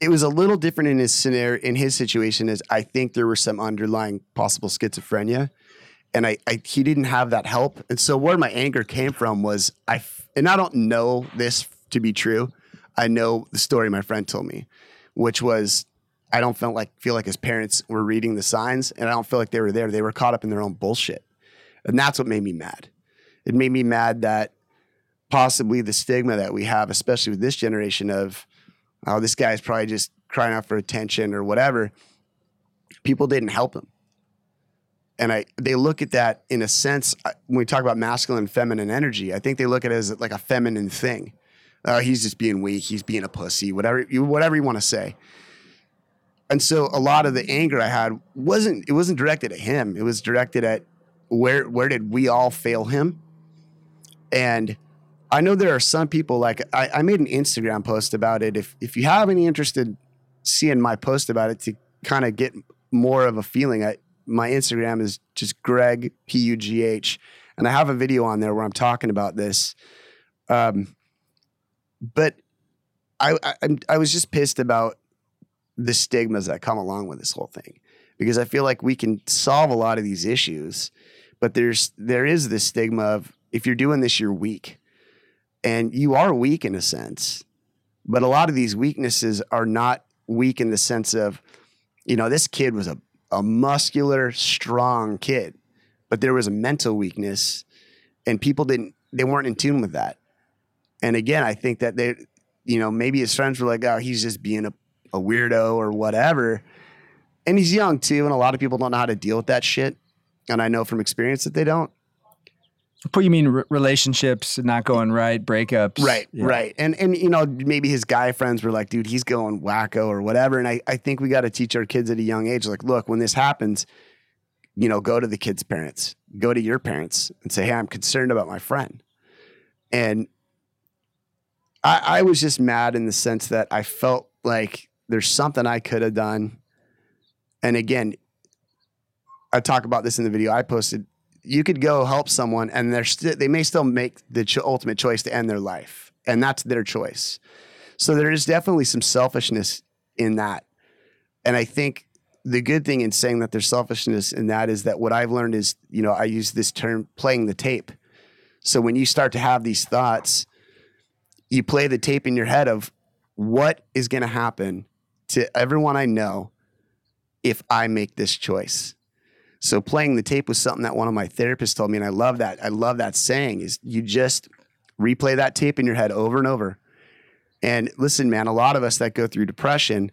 It was a little different in his scenario, in his situation, as I think there were some underlying possible schizophrenia, and I, I he didn't have that help. And so where my anger came from was I, and I don't know this to be true. I know the story my friend told me, which was I don't feel like feel like his parents were reading the signs, and I don't feel like they were there. They were caught up in their own bullshit, and that's what made me mad. It made me mad that possibly the stigma that we have, especially with this generation of, oh, this guy's probably just crying out for attention or whatever. People didn't help him. And I, they look at that in a sense when we talk about masculine and feminine energy. I think they look at it as like a feminine thing. Oh, he's just being weak. He's being a pussy. Whatever you, whatever you want to say. And so a lot of the anger I had wasn't it wasn't directed at him. It was directed at where where did we all fail him? And I know there are some people like I, I made an Instagram post about it. If if you have any interest in seeing my post about it to kind of get more of a feeling, I, my Instagram is just Greg P U G H, and I have a video on there where I'm talking about this. Um, but I, I I was just pissed about the stigmas that come along with this whole thing because I feel like we can solve a lot of these issues, but there's there is this stigma of if you're doing this, you're weak and you are weak in a sense. But a lot of these weaknesses are not weak in the sense of, you know, this kid was a, a muscular, strong kid, but there was a mental weakness and people didn't, they weren't in tune with that. And again, I think that they, you know, maybe his friends were like, oh, he's just being a, a weirdo or whatever. And he's young too. And a lot of people don't know how to deal with that shit. And I know from experience that they don't. What you mean r- relationships not going right, breakups, right? Yeah. Right, and and you know maybe his guy friends were like, "Dude, he's going wacko or whatever." And I I think we got to teach our kids at a young age, like, look, when this happens, you know, go to the kid's parents, go to your parents, and say, "Hey, I'm concerned about my friend." And I, I was just mad in the sense that I felt like there's something I could have done. And again, I talk about this in the video I posted. You could go help someone and they're st- they may still make the ch- ultimate choice to end their life and that's their choice. So there is definitely some selfishness in that. And i think the good thing in saying that there's selfishness in that is that what i've learned is you know i use this term playing the tape. So when you start to have these thoughts you play the tape in your head of what is going to happen to everyone i know if i make this choice so playing the tape was something that one of my therapists told me, and I love that. I love that saying is you just replay that tape in your head over and over. And listen, man, a lot of us that go through depression,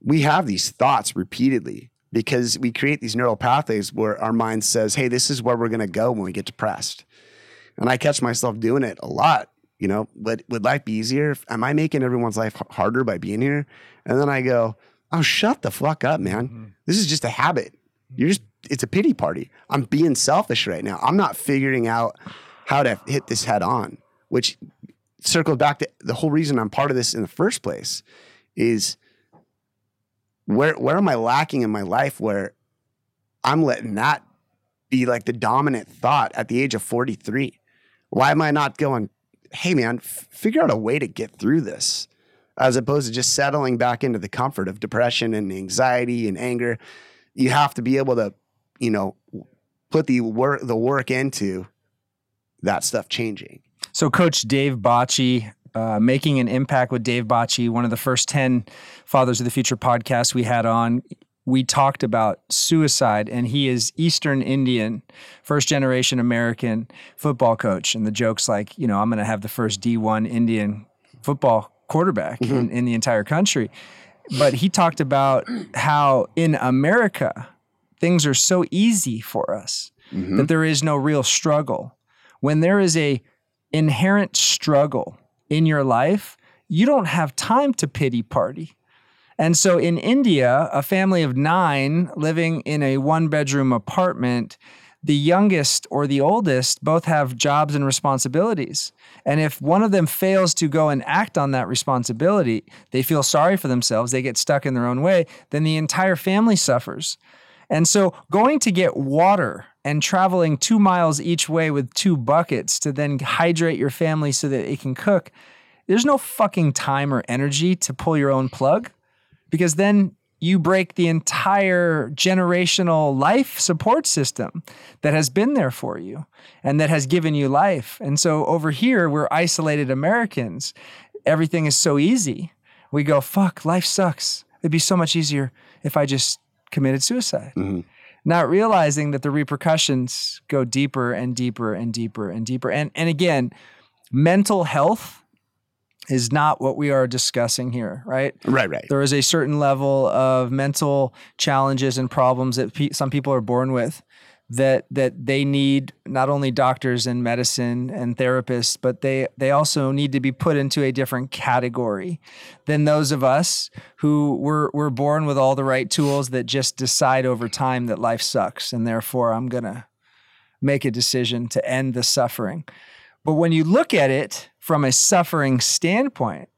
we have these thoughts repeatedly because we create these neural pathways where our mind says, hey, this is where we're going to go when we get depressed. And I catch myself doing it a lot. You know, would, would life be easier? Am I making everyone's life harder by being here? And then I go, oh, shut the fuck up, man. Mm-hmm. This is just a habit. You're just it's a pity party. I'm being selfish right now. I'm not figuring out how to hit this head on, which circles back to the whole reason I'm part of this in the first place is where where am I lacking in my life where I'm letting that be like the dominant thought at the age of 43? Why am I not going, hey man, f- figure out a way to get through this? As opposed to just settling back into the comfort of depression and anxiety and anger. You have to be able to you know, put the work the work into that stuff changing. So, Coach Dave Bocci, uh, making an impact with Dave Bocci, one of the first ten Fathers of the Future podcasts we had on. We talked about suicide, and he is Eastern Indian, first generation American football coach. And the joke's like, you know, I'm going to have the first D1 Indian football quarterback mm-hmm. in, in the entire country. But he talked about how in America, things are so easy for us mm-hmm. that there is no real struggle. When there is a inherent struggle in your life, you don't have time to pity party. And so in India, a family of nine living in a one bedroom apartment, the youngest or the oldest both have jobs and responsibilities. And if one of them fails to go and act on that responsibility, they feel sorry for themselves, they get stuck in their own way, then the entire family suffers. And so going to get water and traveling two miles each way with two buckets to then hydrate your family so that it can cook, there's no fucking time or energy to pull your own plug because then you break the entire generational life support system that has been there for you and that has given you life. And so over here, we're isolated Americans. Everything is so easy. We go, fuck, life sucks. It'd be so much easier if I just committed suicide. Mhm. Not realizing that the repercussions go deeper and deeper and deeper and deeper. And, and again, mental health is not what we are discussing here, right? Right, right. There is a certain level of mental challenges and problems that pe- some people are born with that that they need not only doctors and medicine and therapists but they they also need to be put into a different category than those of us who were were born with all the right tools that just decide over time that life sucks and therefore I'm going to make a decision to end the suffering. But when you look at it from a suffering standpoint,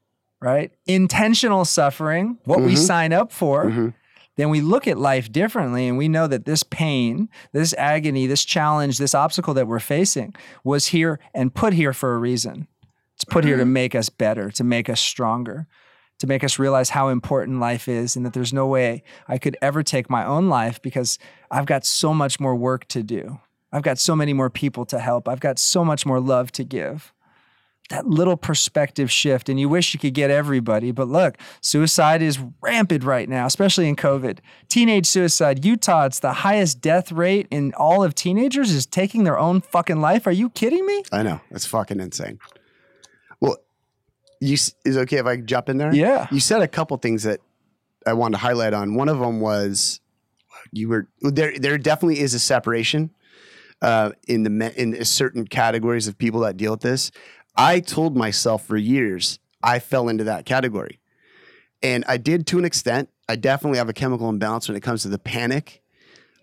right? Intentional suffering, what we Mhm. sign up for, Mhm. then we look at life differently and we know that this pain, this agony, this challenge, this obstacle that we're facing was here and put here for a reason. It's put here to make us better, to make us stronger, to make us realize how important life is and that there's no way I could ever take my own life because I've got so much more work to do. I've got so many more people to help. I've got so much more love to give that little perspective shift and you wish you could get everybody but look suicide is rampant right now especially in covid teenage suicide utah it's the highest death rate in all of teenagers is taking their own fucking life are you kidding me I know. It's fucking insane. Well, you is it okay if I jump in there? yeah You said a couple things that I wanted to highlight on. One of them was you were there. There definitely is a separation uh, in the in certain categories of people that deal with this. I told myself for years I fell into that category, and I did to an extent. I definitely have a chemical imbalance when it comes to the panic,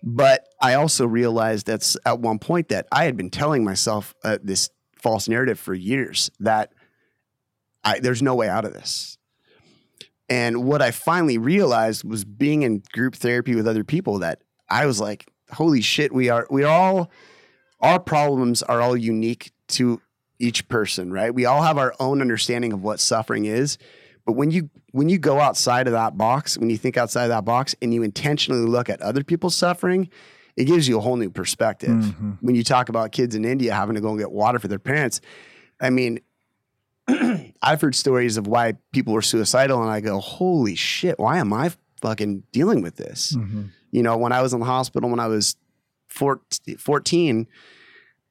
but I also realized that's at one point that I had been telling myself uh, this false narrative for years that I, there's no way out of this. And what I finally realized was being in group therapy with other people that I was like, holy shit, we are we all our problems are all unique to each person, right? We all have our own understanding of what suffering is. But when you when you go outside of that box, when you think outside of that box and you intentionally look at other people's suffering, it gives you a whole new perspective. Mhm. When you talk about kids in India having to go and get water for their parents, I mean, (clears throat) I've heard stories of why people were suicidal, and I go, holy shit, why am I fucking dealing with this? Mhm. You know, when I was in the hospital when I was 14, 14,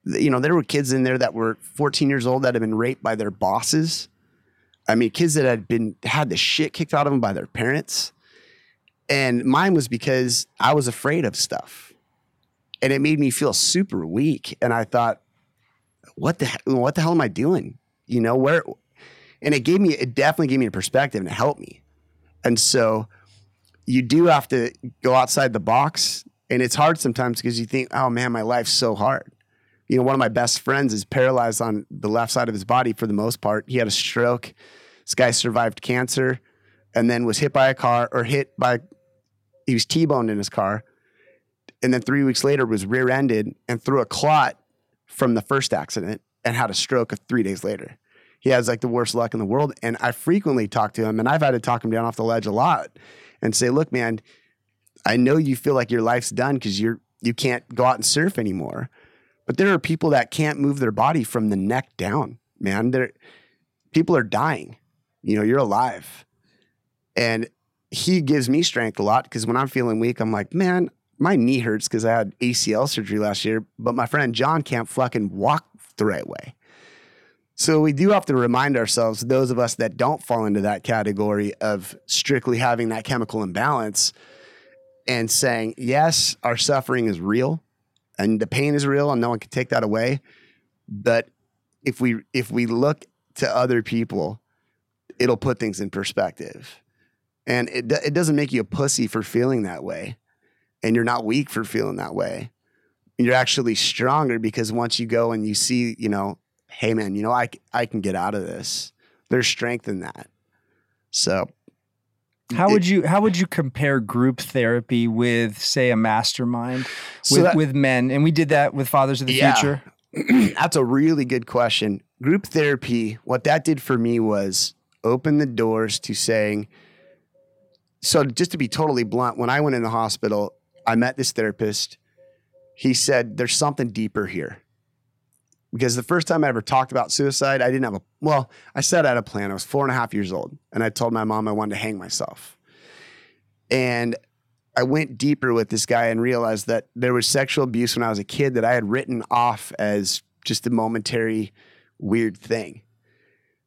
th- you know, there were kids in there that were 14 years old that had been raped by their bosses. I mean, kids that had been had the shit kicked out of them by their parents. And mine was because I was afraid of stuff. And it made me feel super weak. And I thought, what the what the hell am I doing? You know, where and it gave me it definitely gave me a perspective and it helped me. And so you do have to go outside the box and it's hard sometimes because you think oh man my life's so hard. You know one of my best friends is paralyzed on the left side of his body for the most part. He had a stroke. This guy survived cancer and then was hit by a car or hit by he was t-boned in his car and then three weeks later was rear-ended and threw a clot from the first accident and had a stroke three days later. He has like the worst luck in the world and i frequently talk to him and i've had to talk him down off the ledge a lot and say, look, man, I know you feel like your life's done because you're you can't go out and surf anymore. But there are people that can't move their body from the neck down, man. There people are dying. You know, you're alive. And he gives me strength a lot because when I'm feeling weak, I'm like, man, my knee hurts because I had ACL surgery last year, but my friend John can't fucking walk the right way. So we do have to remind ourselves, those of us that don't fall into that category of strictly having that chemical imbalance and saying, yes, our suffering is real and the pain is real and no one can take that away. But if we if we look to other people, it'll put things in perspective. And it it doesn't make you a pussy for feeling that way. And you're not weak for feeling that way. you're actually stronger because once you go and you see, you know, hey man, you know, I I can get out of this. There's strength in that. So How it- would you how would you compare group therapy with say a mastermind So with, that- with men? And we did that with Fathers of the Yeah. Future. (clears throat) That's a really good question. Group therapy, what that did for me was open the doors to saying, so just to be totally blunt, when I went in the hospital, I met this therapist. He said, There's something deeper here. Because the first time I ever talked about suicide, I didn't have a, well, I said I had a plan. I was four and a half years old, and I told my mom I wanted to hang myself. And I went deeper with this guy and realized that there was sexual abuse when I was a kid that I had written off as just a momentary weird thing.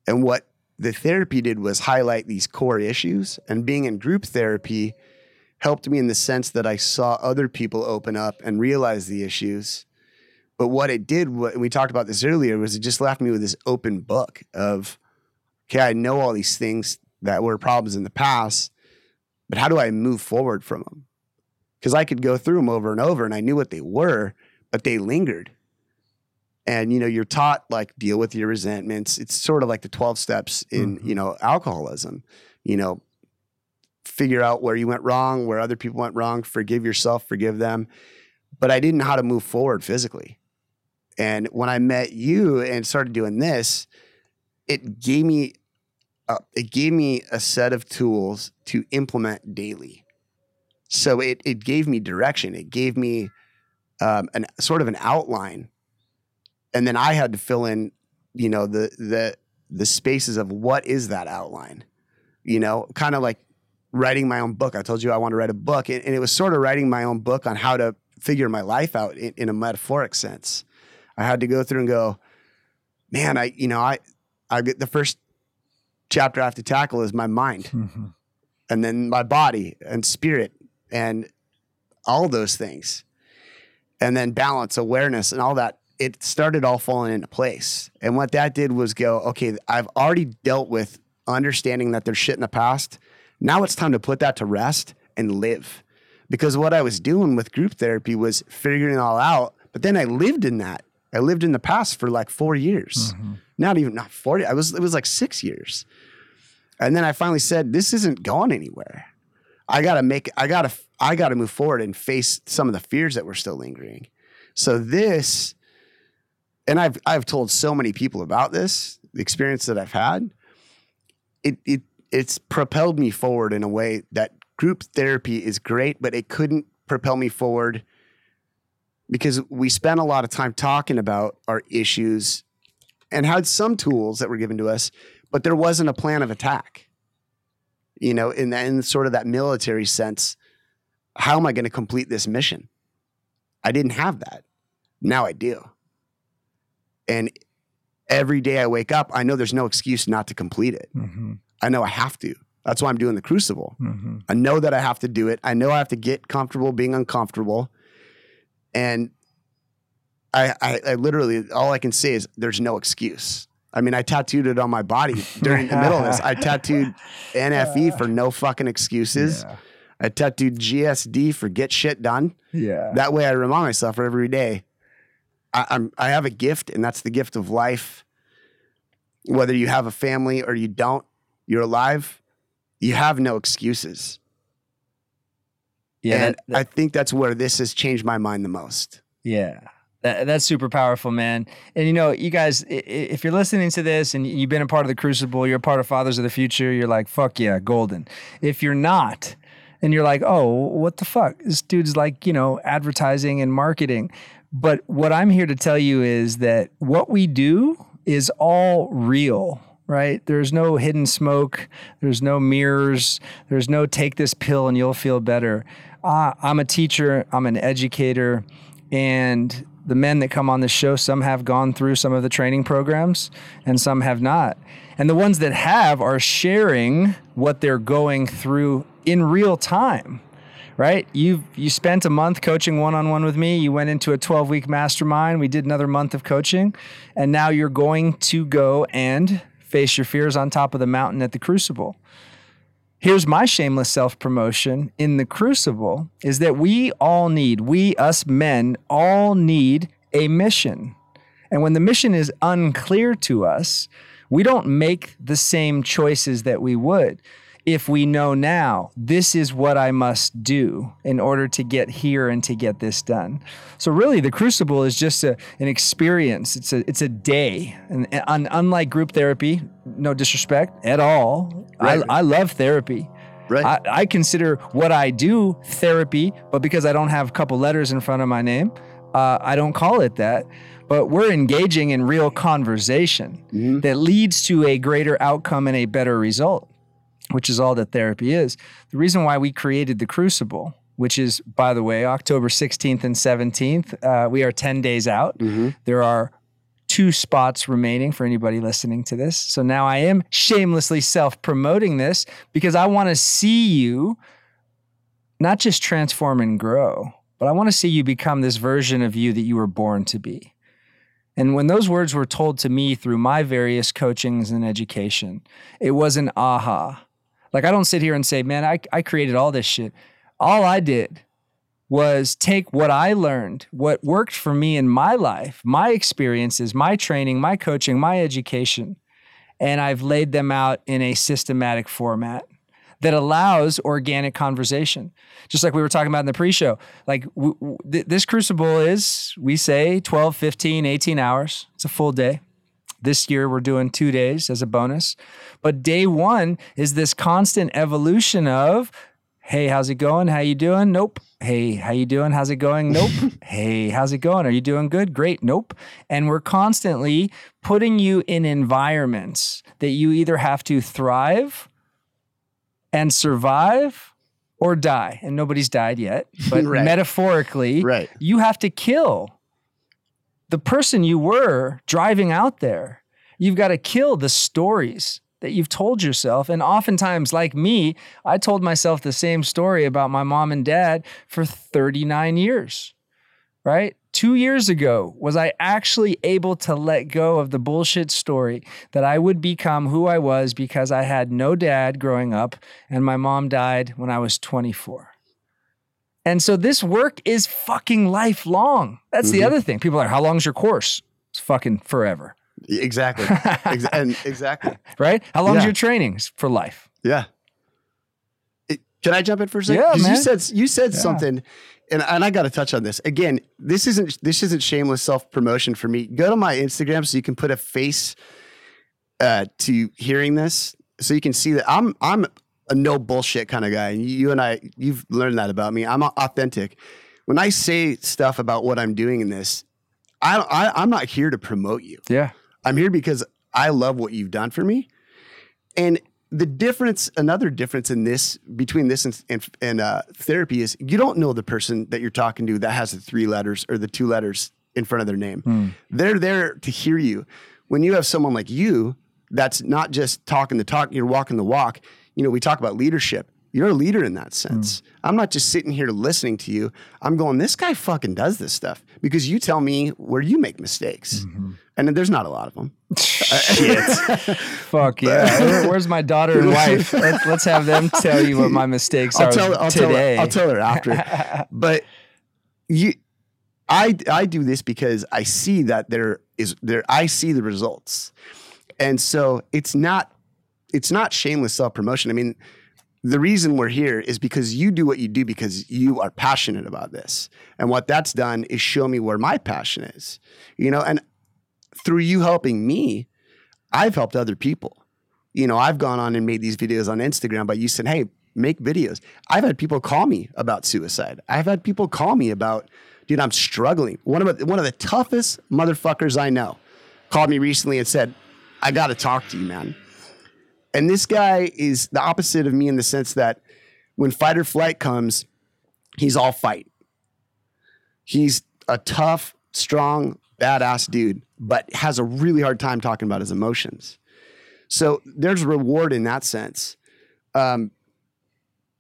And what the therapy did was highlight these core issues. And being in group therapy helped me in the sense that I saw other people open up and realize the issues. But what it did, what we talked about this earlier, was it just left me with this open book of, okay, I know all these things that were problems in the past, but how do I move forward from them? Because I could go through them over and over and I knew what they were, but they lingered. And you know, you're taught like deal with your resentments. It's sort of like the 12 steps in, Mhm. you know, alcoholism. You know, figure out where you went wrong, where other people went wrong, forgive yourself, forgive them. But I didn't know how to move forward physically. And when I met you and started doing this, it gave me it gave me a set of tools to implement daily. So it it gave me direction. It gave me um, an sort of an outline, and then I had to fill in, you know, the the the spaces of what is that outline. You know, kind of like writing my own book. I told you I want to write a book, and, and it was sort of writing my own book on how to figure my life out in, in a metaphoric sense. I had to go through and go, man, I you know I I get the first chapter I have to tackle is my mind Mhm. and then my body and spirit and all those things. And then balance, awareness, and all that. It started all falling into place. And what that did was go, okay, I've already dealt with understanding that there's shit in the past. Now it's time to put that to rest and live. Because what I was doing with group therapy was figuring it all out. But then I lived in that. I lived in the past for like four years. Mhm. not even not 40 i was it was like six years. And then i finally said this isn't going anywhere. I gotta make i gotta i gotta move forward and face some of the fears that were still lingering. So this and i've i've told so many people about this the experience that i've had. It it it's propelled me forward in a way that group therapy is great but it couldn't propel me forward because we spent a lot of time talking about our issues and had some tools that were given to us, but there wasn't a plan of attack. You know, in, that, in sort of that military sense, how am I going to complete this mission? I didn't have that. Now I do. And every day I wake up, I know there's no excuse not to complete it. Mhm. I know I have to. That's why I'm doing the crucible. Mhm. I know that I have to do it. I know I have to get comfortable being uncomfortable. And I, I, I literally, all I can say is there's no excuse. I mean, I tattooed it on my body during the middle of this. I (laughs) tattooed NFE for no fucking excuses. Yeah. I tattooed GSD for get shit done. Yeah. That way I remind myself every day I, I'm, I have a gift, and that's the gift of life. Whether you have a family or you don't, you're alive, you have no excuses. Yeah. and that- that- I think that's where this has changed my mind the most. Yeah. That, that's super powerful, man. And you know, you guys, if you're listening to this and you've been a part of the Crucible, you're a part of Fathers of the Future, you're like, fuck yeah, golden. If you're not, and you're like, oh, what the fuck? This dude's like, you know, advertising and marketing. But what I'm here to tell you is that what we do is all real, right? There's no hidden smoke, there's no mirrors, there's no take this pill and you'll feel better. Uh, I'm a teacher, I'm an educator, and the men that come on this show, some have gone through some of the training programs and some have not. And the ones that have are sharing what they're going through in real time right? You you spent a month coaching one on one with me. You went into a 12 week mastermind. We did another month of coaching, and now you're going to go and face your fears on top of the mountain at the Crucible. Here's my shameless self promotion in the crucible is that we all need, we, us men, all need a mission. And when the mission is unclear to us, we don't make the same choices that we would if we know now this is what I must do in order to get here and to get this done. So really the crucible is just a, an experience. It's a it's a day. And, and unlike group therapy, no disrespect at all. Right. I, I love therapy. Right. I, I consider what I do therapy, but because I don't have a couple letters in front of my name, uh, I don't call it that but we're engaging in real conversation mm-hmm. that leads to a greater outcome and a better result which is all that therapy is. The reason why we created the Crucible, which is, by the way, October 16th and 17th, uh, we are 10 days out. Mm-hmm. There are two spots remaining for anybody listening to this. So now I am shamelessly self promoting this because I want to see you not just transform and grow, but I want to see you become this version of you that you were born to be. And when those words were told to me through my various coachings and education, it was an aha. Like I don't sit here and say, man, I, I created all this shit. All I did was take what I learned, what worked for me in my life, my experiences, my training, my coaching, my education, and I've laid them out in a systematic format that allows organic conversation. Just like we were talking about in the pre-show. Like w- w- th- this crucible is we say 12, 15, 18 hours. It's a full day. This year we're doing 2 days as a bonus. But day 1 is this constant evolution of hey, how's it going? How you doing? Nope. Hey, how you doing? How's it going? Nope. (laughs) hey, how's it going? Are you doing good? Great. Nope. And we're constantly putting you in environments that you either have to thrive and survive or die. And nobody's died yet, but (laughs) right. metaphorically, right. you have to kill the person you were driving out there. You've got to kill the stories that you've told yourself. And oftentimes, like me, I told myself the same story about my mom and dad for 39 years, right? Two years ago, was I actually able to let go of the bullshit story that I would become who I was because I had no dad growing up and my mom died when I was 24? And so this work is fucking lifelong. That's mm-hmm. the other thing. People are, how long's your course? It's fucking forever. Exactly. (laughs) Ex- and exactly. Right? How long's yeah. your trainings for life? Yeah. It, can I jump in for a second? Yeah, man. You said you said yeah. something, and and I got to touch on this again. This isn't this isn't shameless self promotion for me. Go to my Instagram so you can put a face uh, to hearing this, so you can see that I'm I'm a no bullshit kind of guy. And you and I, you've learned that about me. I'm authentic. When I say stuff about what I'm doing in this, I, I I'm not here to promote you. Yeah, I'm here because I love what you've done for me. And the difference, another difference in this between this and, and, and uh, therapy is you don't know the person that you're talking to that has the three letters or the two letters in front of their name. Mm. They're there to hear you. When you have someone like you that's not just talking the talk, you're walking the walk you know, we talk about leadership. You're a leader in that sense. Mm. I'm not just sitting here listening to you. I'm going, this guy fucking does this stuff because you tell me where you make mistakes. Mm-hmm. And there's not a lot of them. Shit. (laughs) Fuck yeah. where's my daughter and wife? (laughs) Let's, let's, have them tell you what my mistakes I'll are tell, I'll today. Tell her, I'll tell her after. (laughs) but you, I, I do this because I see that there is there. I see the results. And so it's not it's not shameless self promotion. I mean, the reason we're here is because you do what you do because you are passionate about this. And what that's done is show me where my passion is. You know, and through you helping me, I've helped other people. You know, I've gone on and made these videos on Instagram, but you said, hey, make videos. I've had people call me about suicide. I've had people call me about, dude, I'm struggling. One of the, one of the toughest motherfuckers I know called me recently and said, I got to talk to you, man. And this guy is the opposite of me in the sense that when fight or flight comes, he's all fight. He's a tough, strong, badass dude, but has a really hard time talking about his emotions. So there's reward in that sense. Um,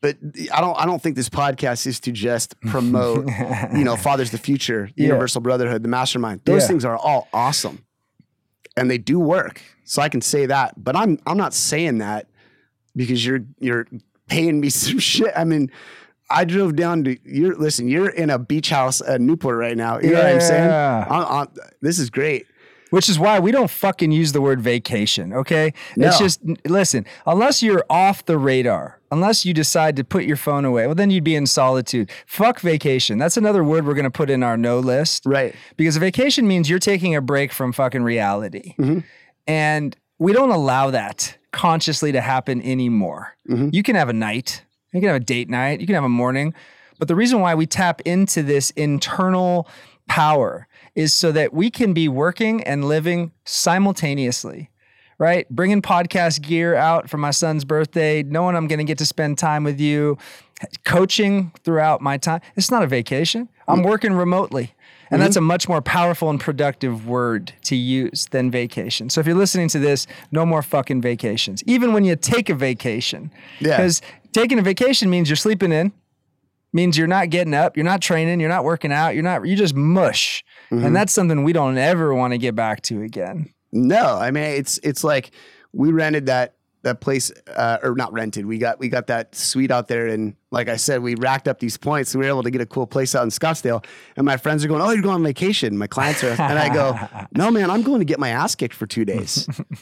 but I don't I don't think this podcast is to just (laughs) promote, you know, Father's the Future, yeah. Universal Brotherhood, the Mastermind. Those yeah. things are all awesome and they do work. So I can say that, but I'm I'm not saying that because you're you're paying me (laughs) some shit. I mean, I drove down to you're listen, you're in a beach house at Newport right now. You know what I'm saying? Yeah. I'm- I'm- this is great. Which is why we don't fucking use the word vacation, okay? It's just, listen, unless you're off the radar, unless you decide to put your phone away, well, then you'd be in solitude. Fuck vacation. That's another word we're going to put in our no list. Right. Because a vacation means you're taking a break from fucking reality. Mm-hmm. And we don't allow that consciously to happen anymore. Mm-hmm. You can have a night, you can have a date night, you can have a morning. But the reason why we tap into this internal power is so that we can be working and living simultaneously. Right? Bringing podcast gear out for my son's birthday, knowing I'm going to get to spend time with you, coaching throughout my time. It's not a vacation. I'm mm-hmm. working remotely. And that's mm-hmm. a much more powerful and productive word to use than vacation. So if you're listening to this, no more fucking vacations. Even when you take a vacation. Yeah. Because taking a vacation means you're sleeping in, means you're not getting up, you're not training, you're not working out, you're not, you just mush. And that's something we don't ever want to get back to again. No, I mean it's it's like we rented that that place uh, or not rented. We got we got that suite out there, and like I said, we racked up these points. And we were able to get a cool place out in Scottsdale. And my friends are going, "Oh, you're going on vacation." My clients are, and I go, (laughs) "No, man, I'm going to get my ass kicked for two days." (laughs)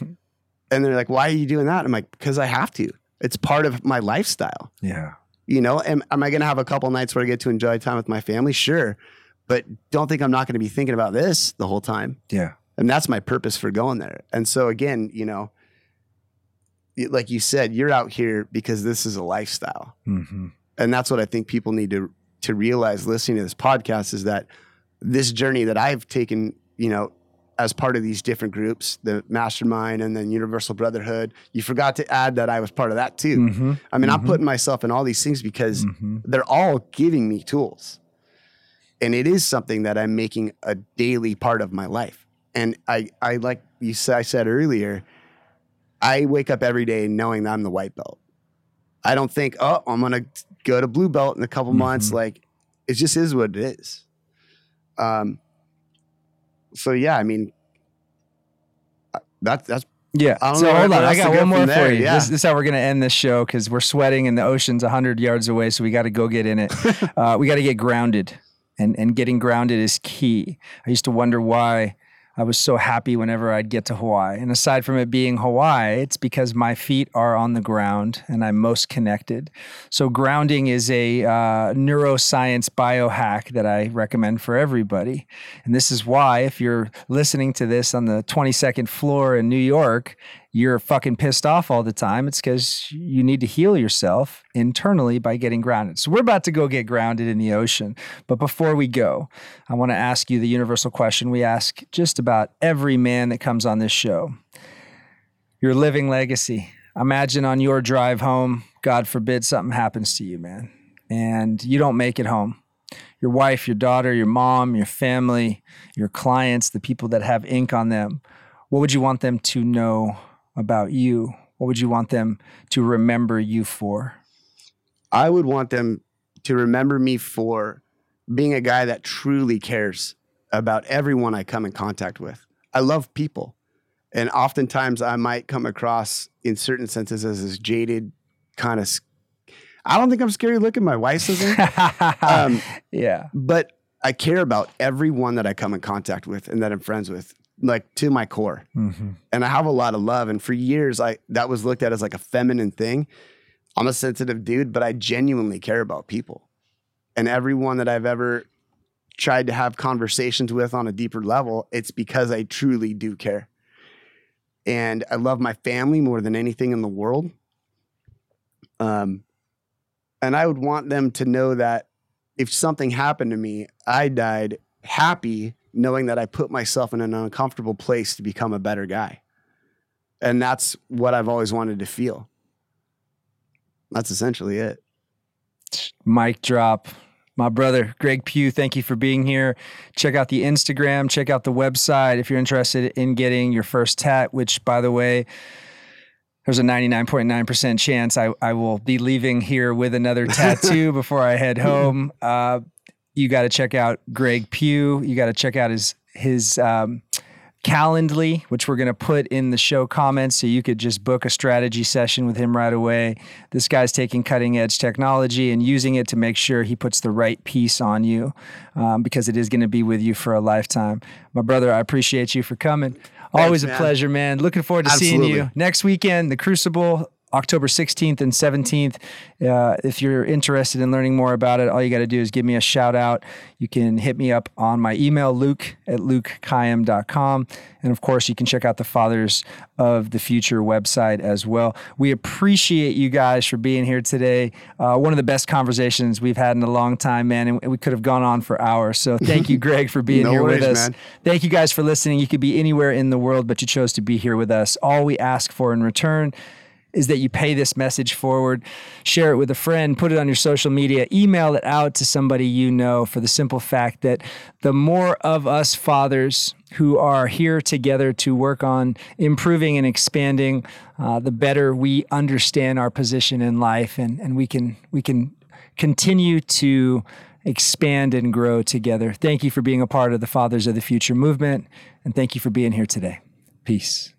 and they're like, "Why are you doing that?" I'm like, "Because I have to. It's part of my lifestyle." Yeah. You know, am, am I going to have a couple nights where I get to enjoy time with my family? Sure. But don't think I'm not going to be thinking about this the whole time. Yeah. And that's my purpose for going there. And so, again, you know, like you said, you're out here because this is a lifestyle. Mm-hmm. And that's what I think people need to, to realize listening to this podcast is that this journey that I've taken, you know, as part of these different groups, the mastermind and then Universal Brotherhood, you forgot to add that I was part of that too. Mm-hmm. I mean, I'm putting myself in all these things because Mm-hmm. they're all giving me tools. And it is something that I'm making a daily part of my life. And I, I like you said, I said earlier, I wake up every day knowing that I'm the white belt. I don't think, oh, I'm gonna go to blue belt in a couple months. Mhm. Like it just is what it is. Um. So yeah, I mean, that's that's Yeah. I don't so know hold on. I got one more for you. yeah. This, this is how we're going to end this show because we're sweating and the ocean's 100 yards away. So we got to go get in it. (laughs) uh, we got to get grounded. And, and getting grounded is key. I used to wonder why I was so happy whenever I'd get to Hawaii. And aside from it being Hawaii, it's because my feet are on the ground and I'm most connected. So, grounding is a uh, neuroscience biohack that I recommend for everybody. And this is why, if you're listening to this on the 22nd floor in New York, you're fucking pissed off all the time. It's because you need to heal yourself internally by getting grounded. So, we're about to go get grounded in the ocean. But before we go, I want to ask you the universal question we ask just about every man that comes on this show your living legacy. Imagine on your drive home, God forbid something happens to you, man, and you don't make it home. Your wife, your daughter, your mom, your family, your clients, the people that have ink on them, what would you want them to know about you? What would you want them to remember you for? I would want them to remember me for being a guy that truly cares about everyone I come in contact with. I love people. And oftentimes I might come across, in certain senses, as this jaded kind of. I don't think I'm scary looking. My wife says (laughs) um, yeah. but I care about everyone that I come in contact with and that I'm friends with, like to my core Mm-hmm. and I have a lot of love. And for years, I that was looked at as like a feminine thing. I'm a sensitive dude, but I genuinely care about people, and everyone that I've ever tried to have conversations with on a deeper level, it's because I truly do care. And I love my family more than anything in the world. Um, and I would want them to know that if something happened to me, I died happy knowing that I put myself in an uncomfortable place to become a better guy. And that's what I've always wanted to feel. That's essentially it. Mic drop. My brother, Greg Pugh, thank you for being here. Check out the Instagram, check out the website if you're interested in getting your first tat, which, by the way, there's a 99.9% chance I, I will be leaving here with another (laughs) tattoo before I head home. Uh, you got to check out Greg Pugh. You got to check out his his um, Calendly, which we're going to put in the show comments so you could just book a strategy session with him right away. This guy's taking cutting edge technology and using it to make sure he puts the right piece on you um, because it is going to be with you for a lifetime. My brother, I appreciate you for coming. Always a man. pleasure, man. Looking forward to seeing you next weekend, the Crucible. October 16th and 17th. Uh, if you're interested in learning more about it, all you got to do is give me a shout out. You can hit me up on my email, luke at lukekayam.com. And of course, you can check out the Fathers of the Future website as well. We appreciate you guys for being here today. Uh, one of the best conversations we've had in a long time, man. And we could have gone on for hours. So thank you, (laughs) Greg, for being No here worries, with us. man. Thank you guys for listening. You could be anywhere in the world, but you chose to be here with us. All we ask for in return is that you pay this message forward, share it with a friend, put it on your social media, email it out to somebody you know for the simple fact that the more of us fathers who are here together to work on improving and expanding, uh, the better we understand our position in life and, and we can we can continue to expand and grow together. Thank you for being a part of the Fathers of the Future movement and thank you for being here today. Peace.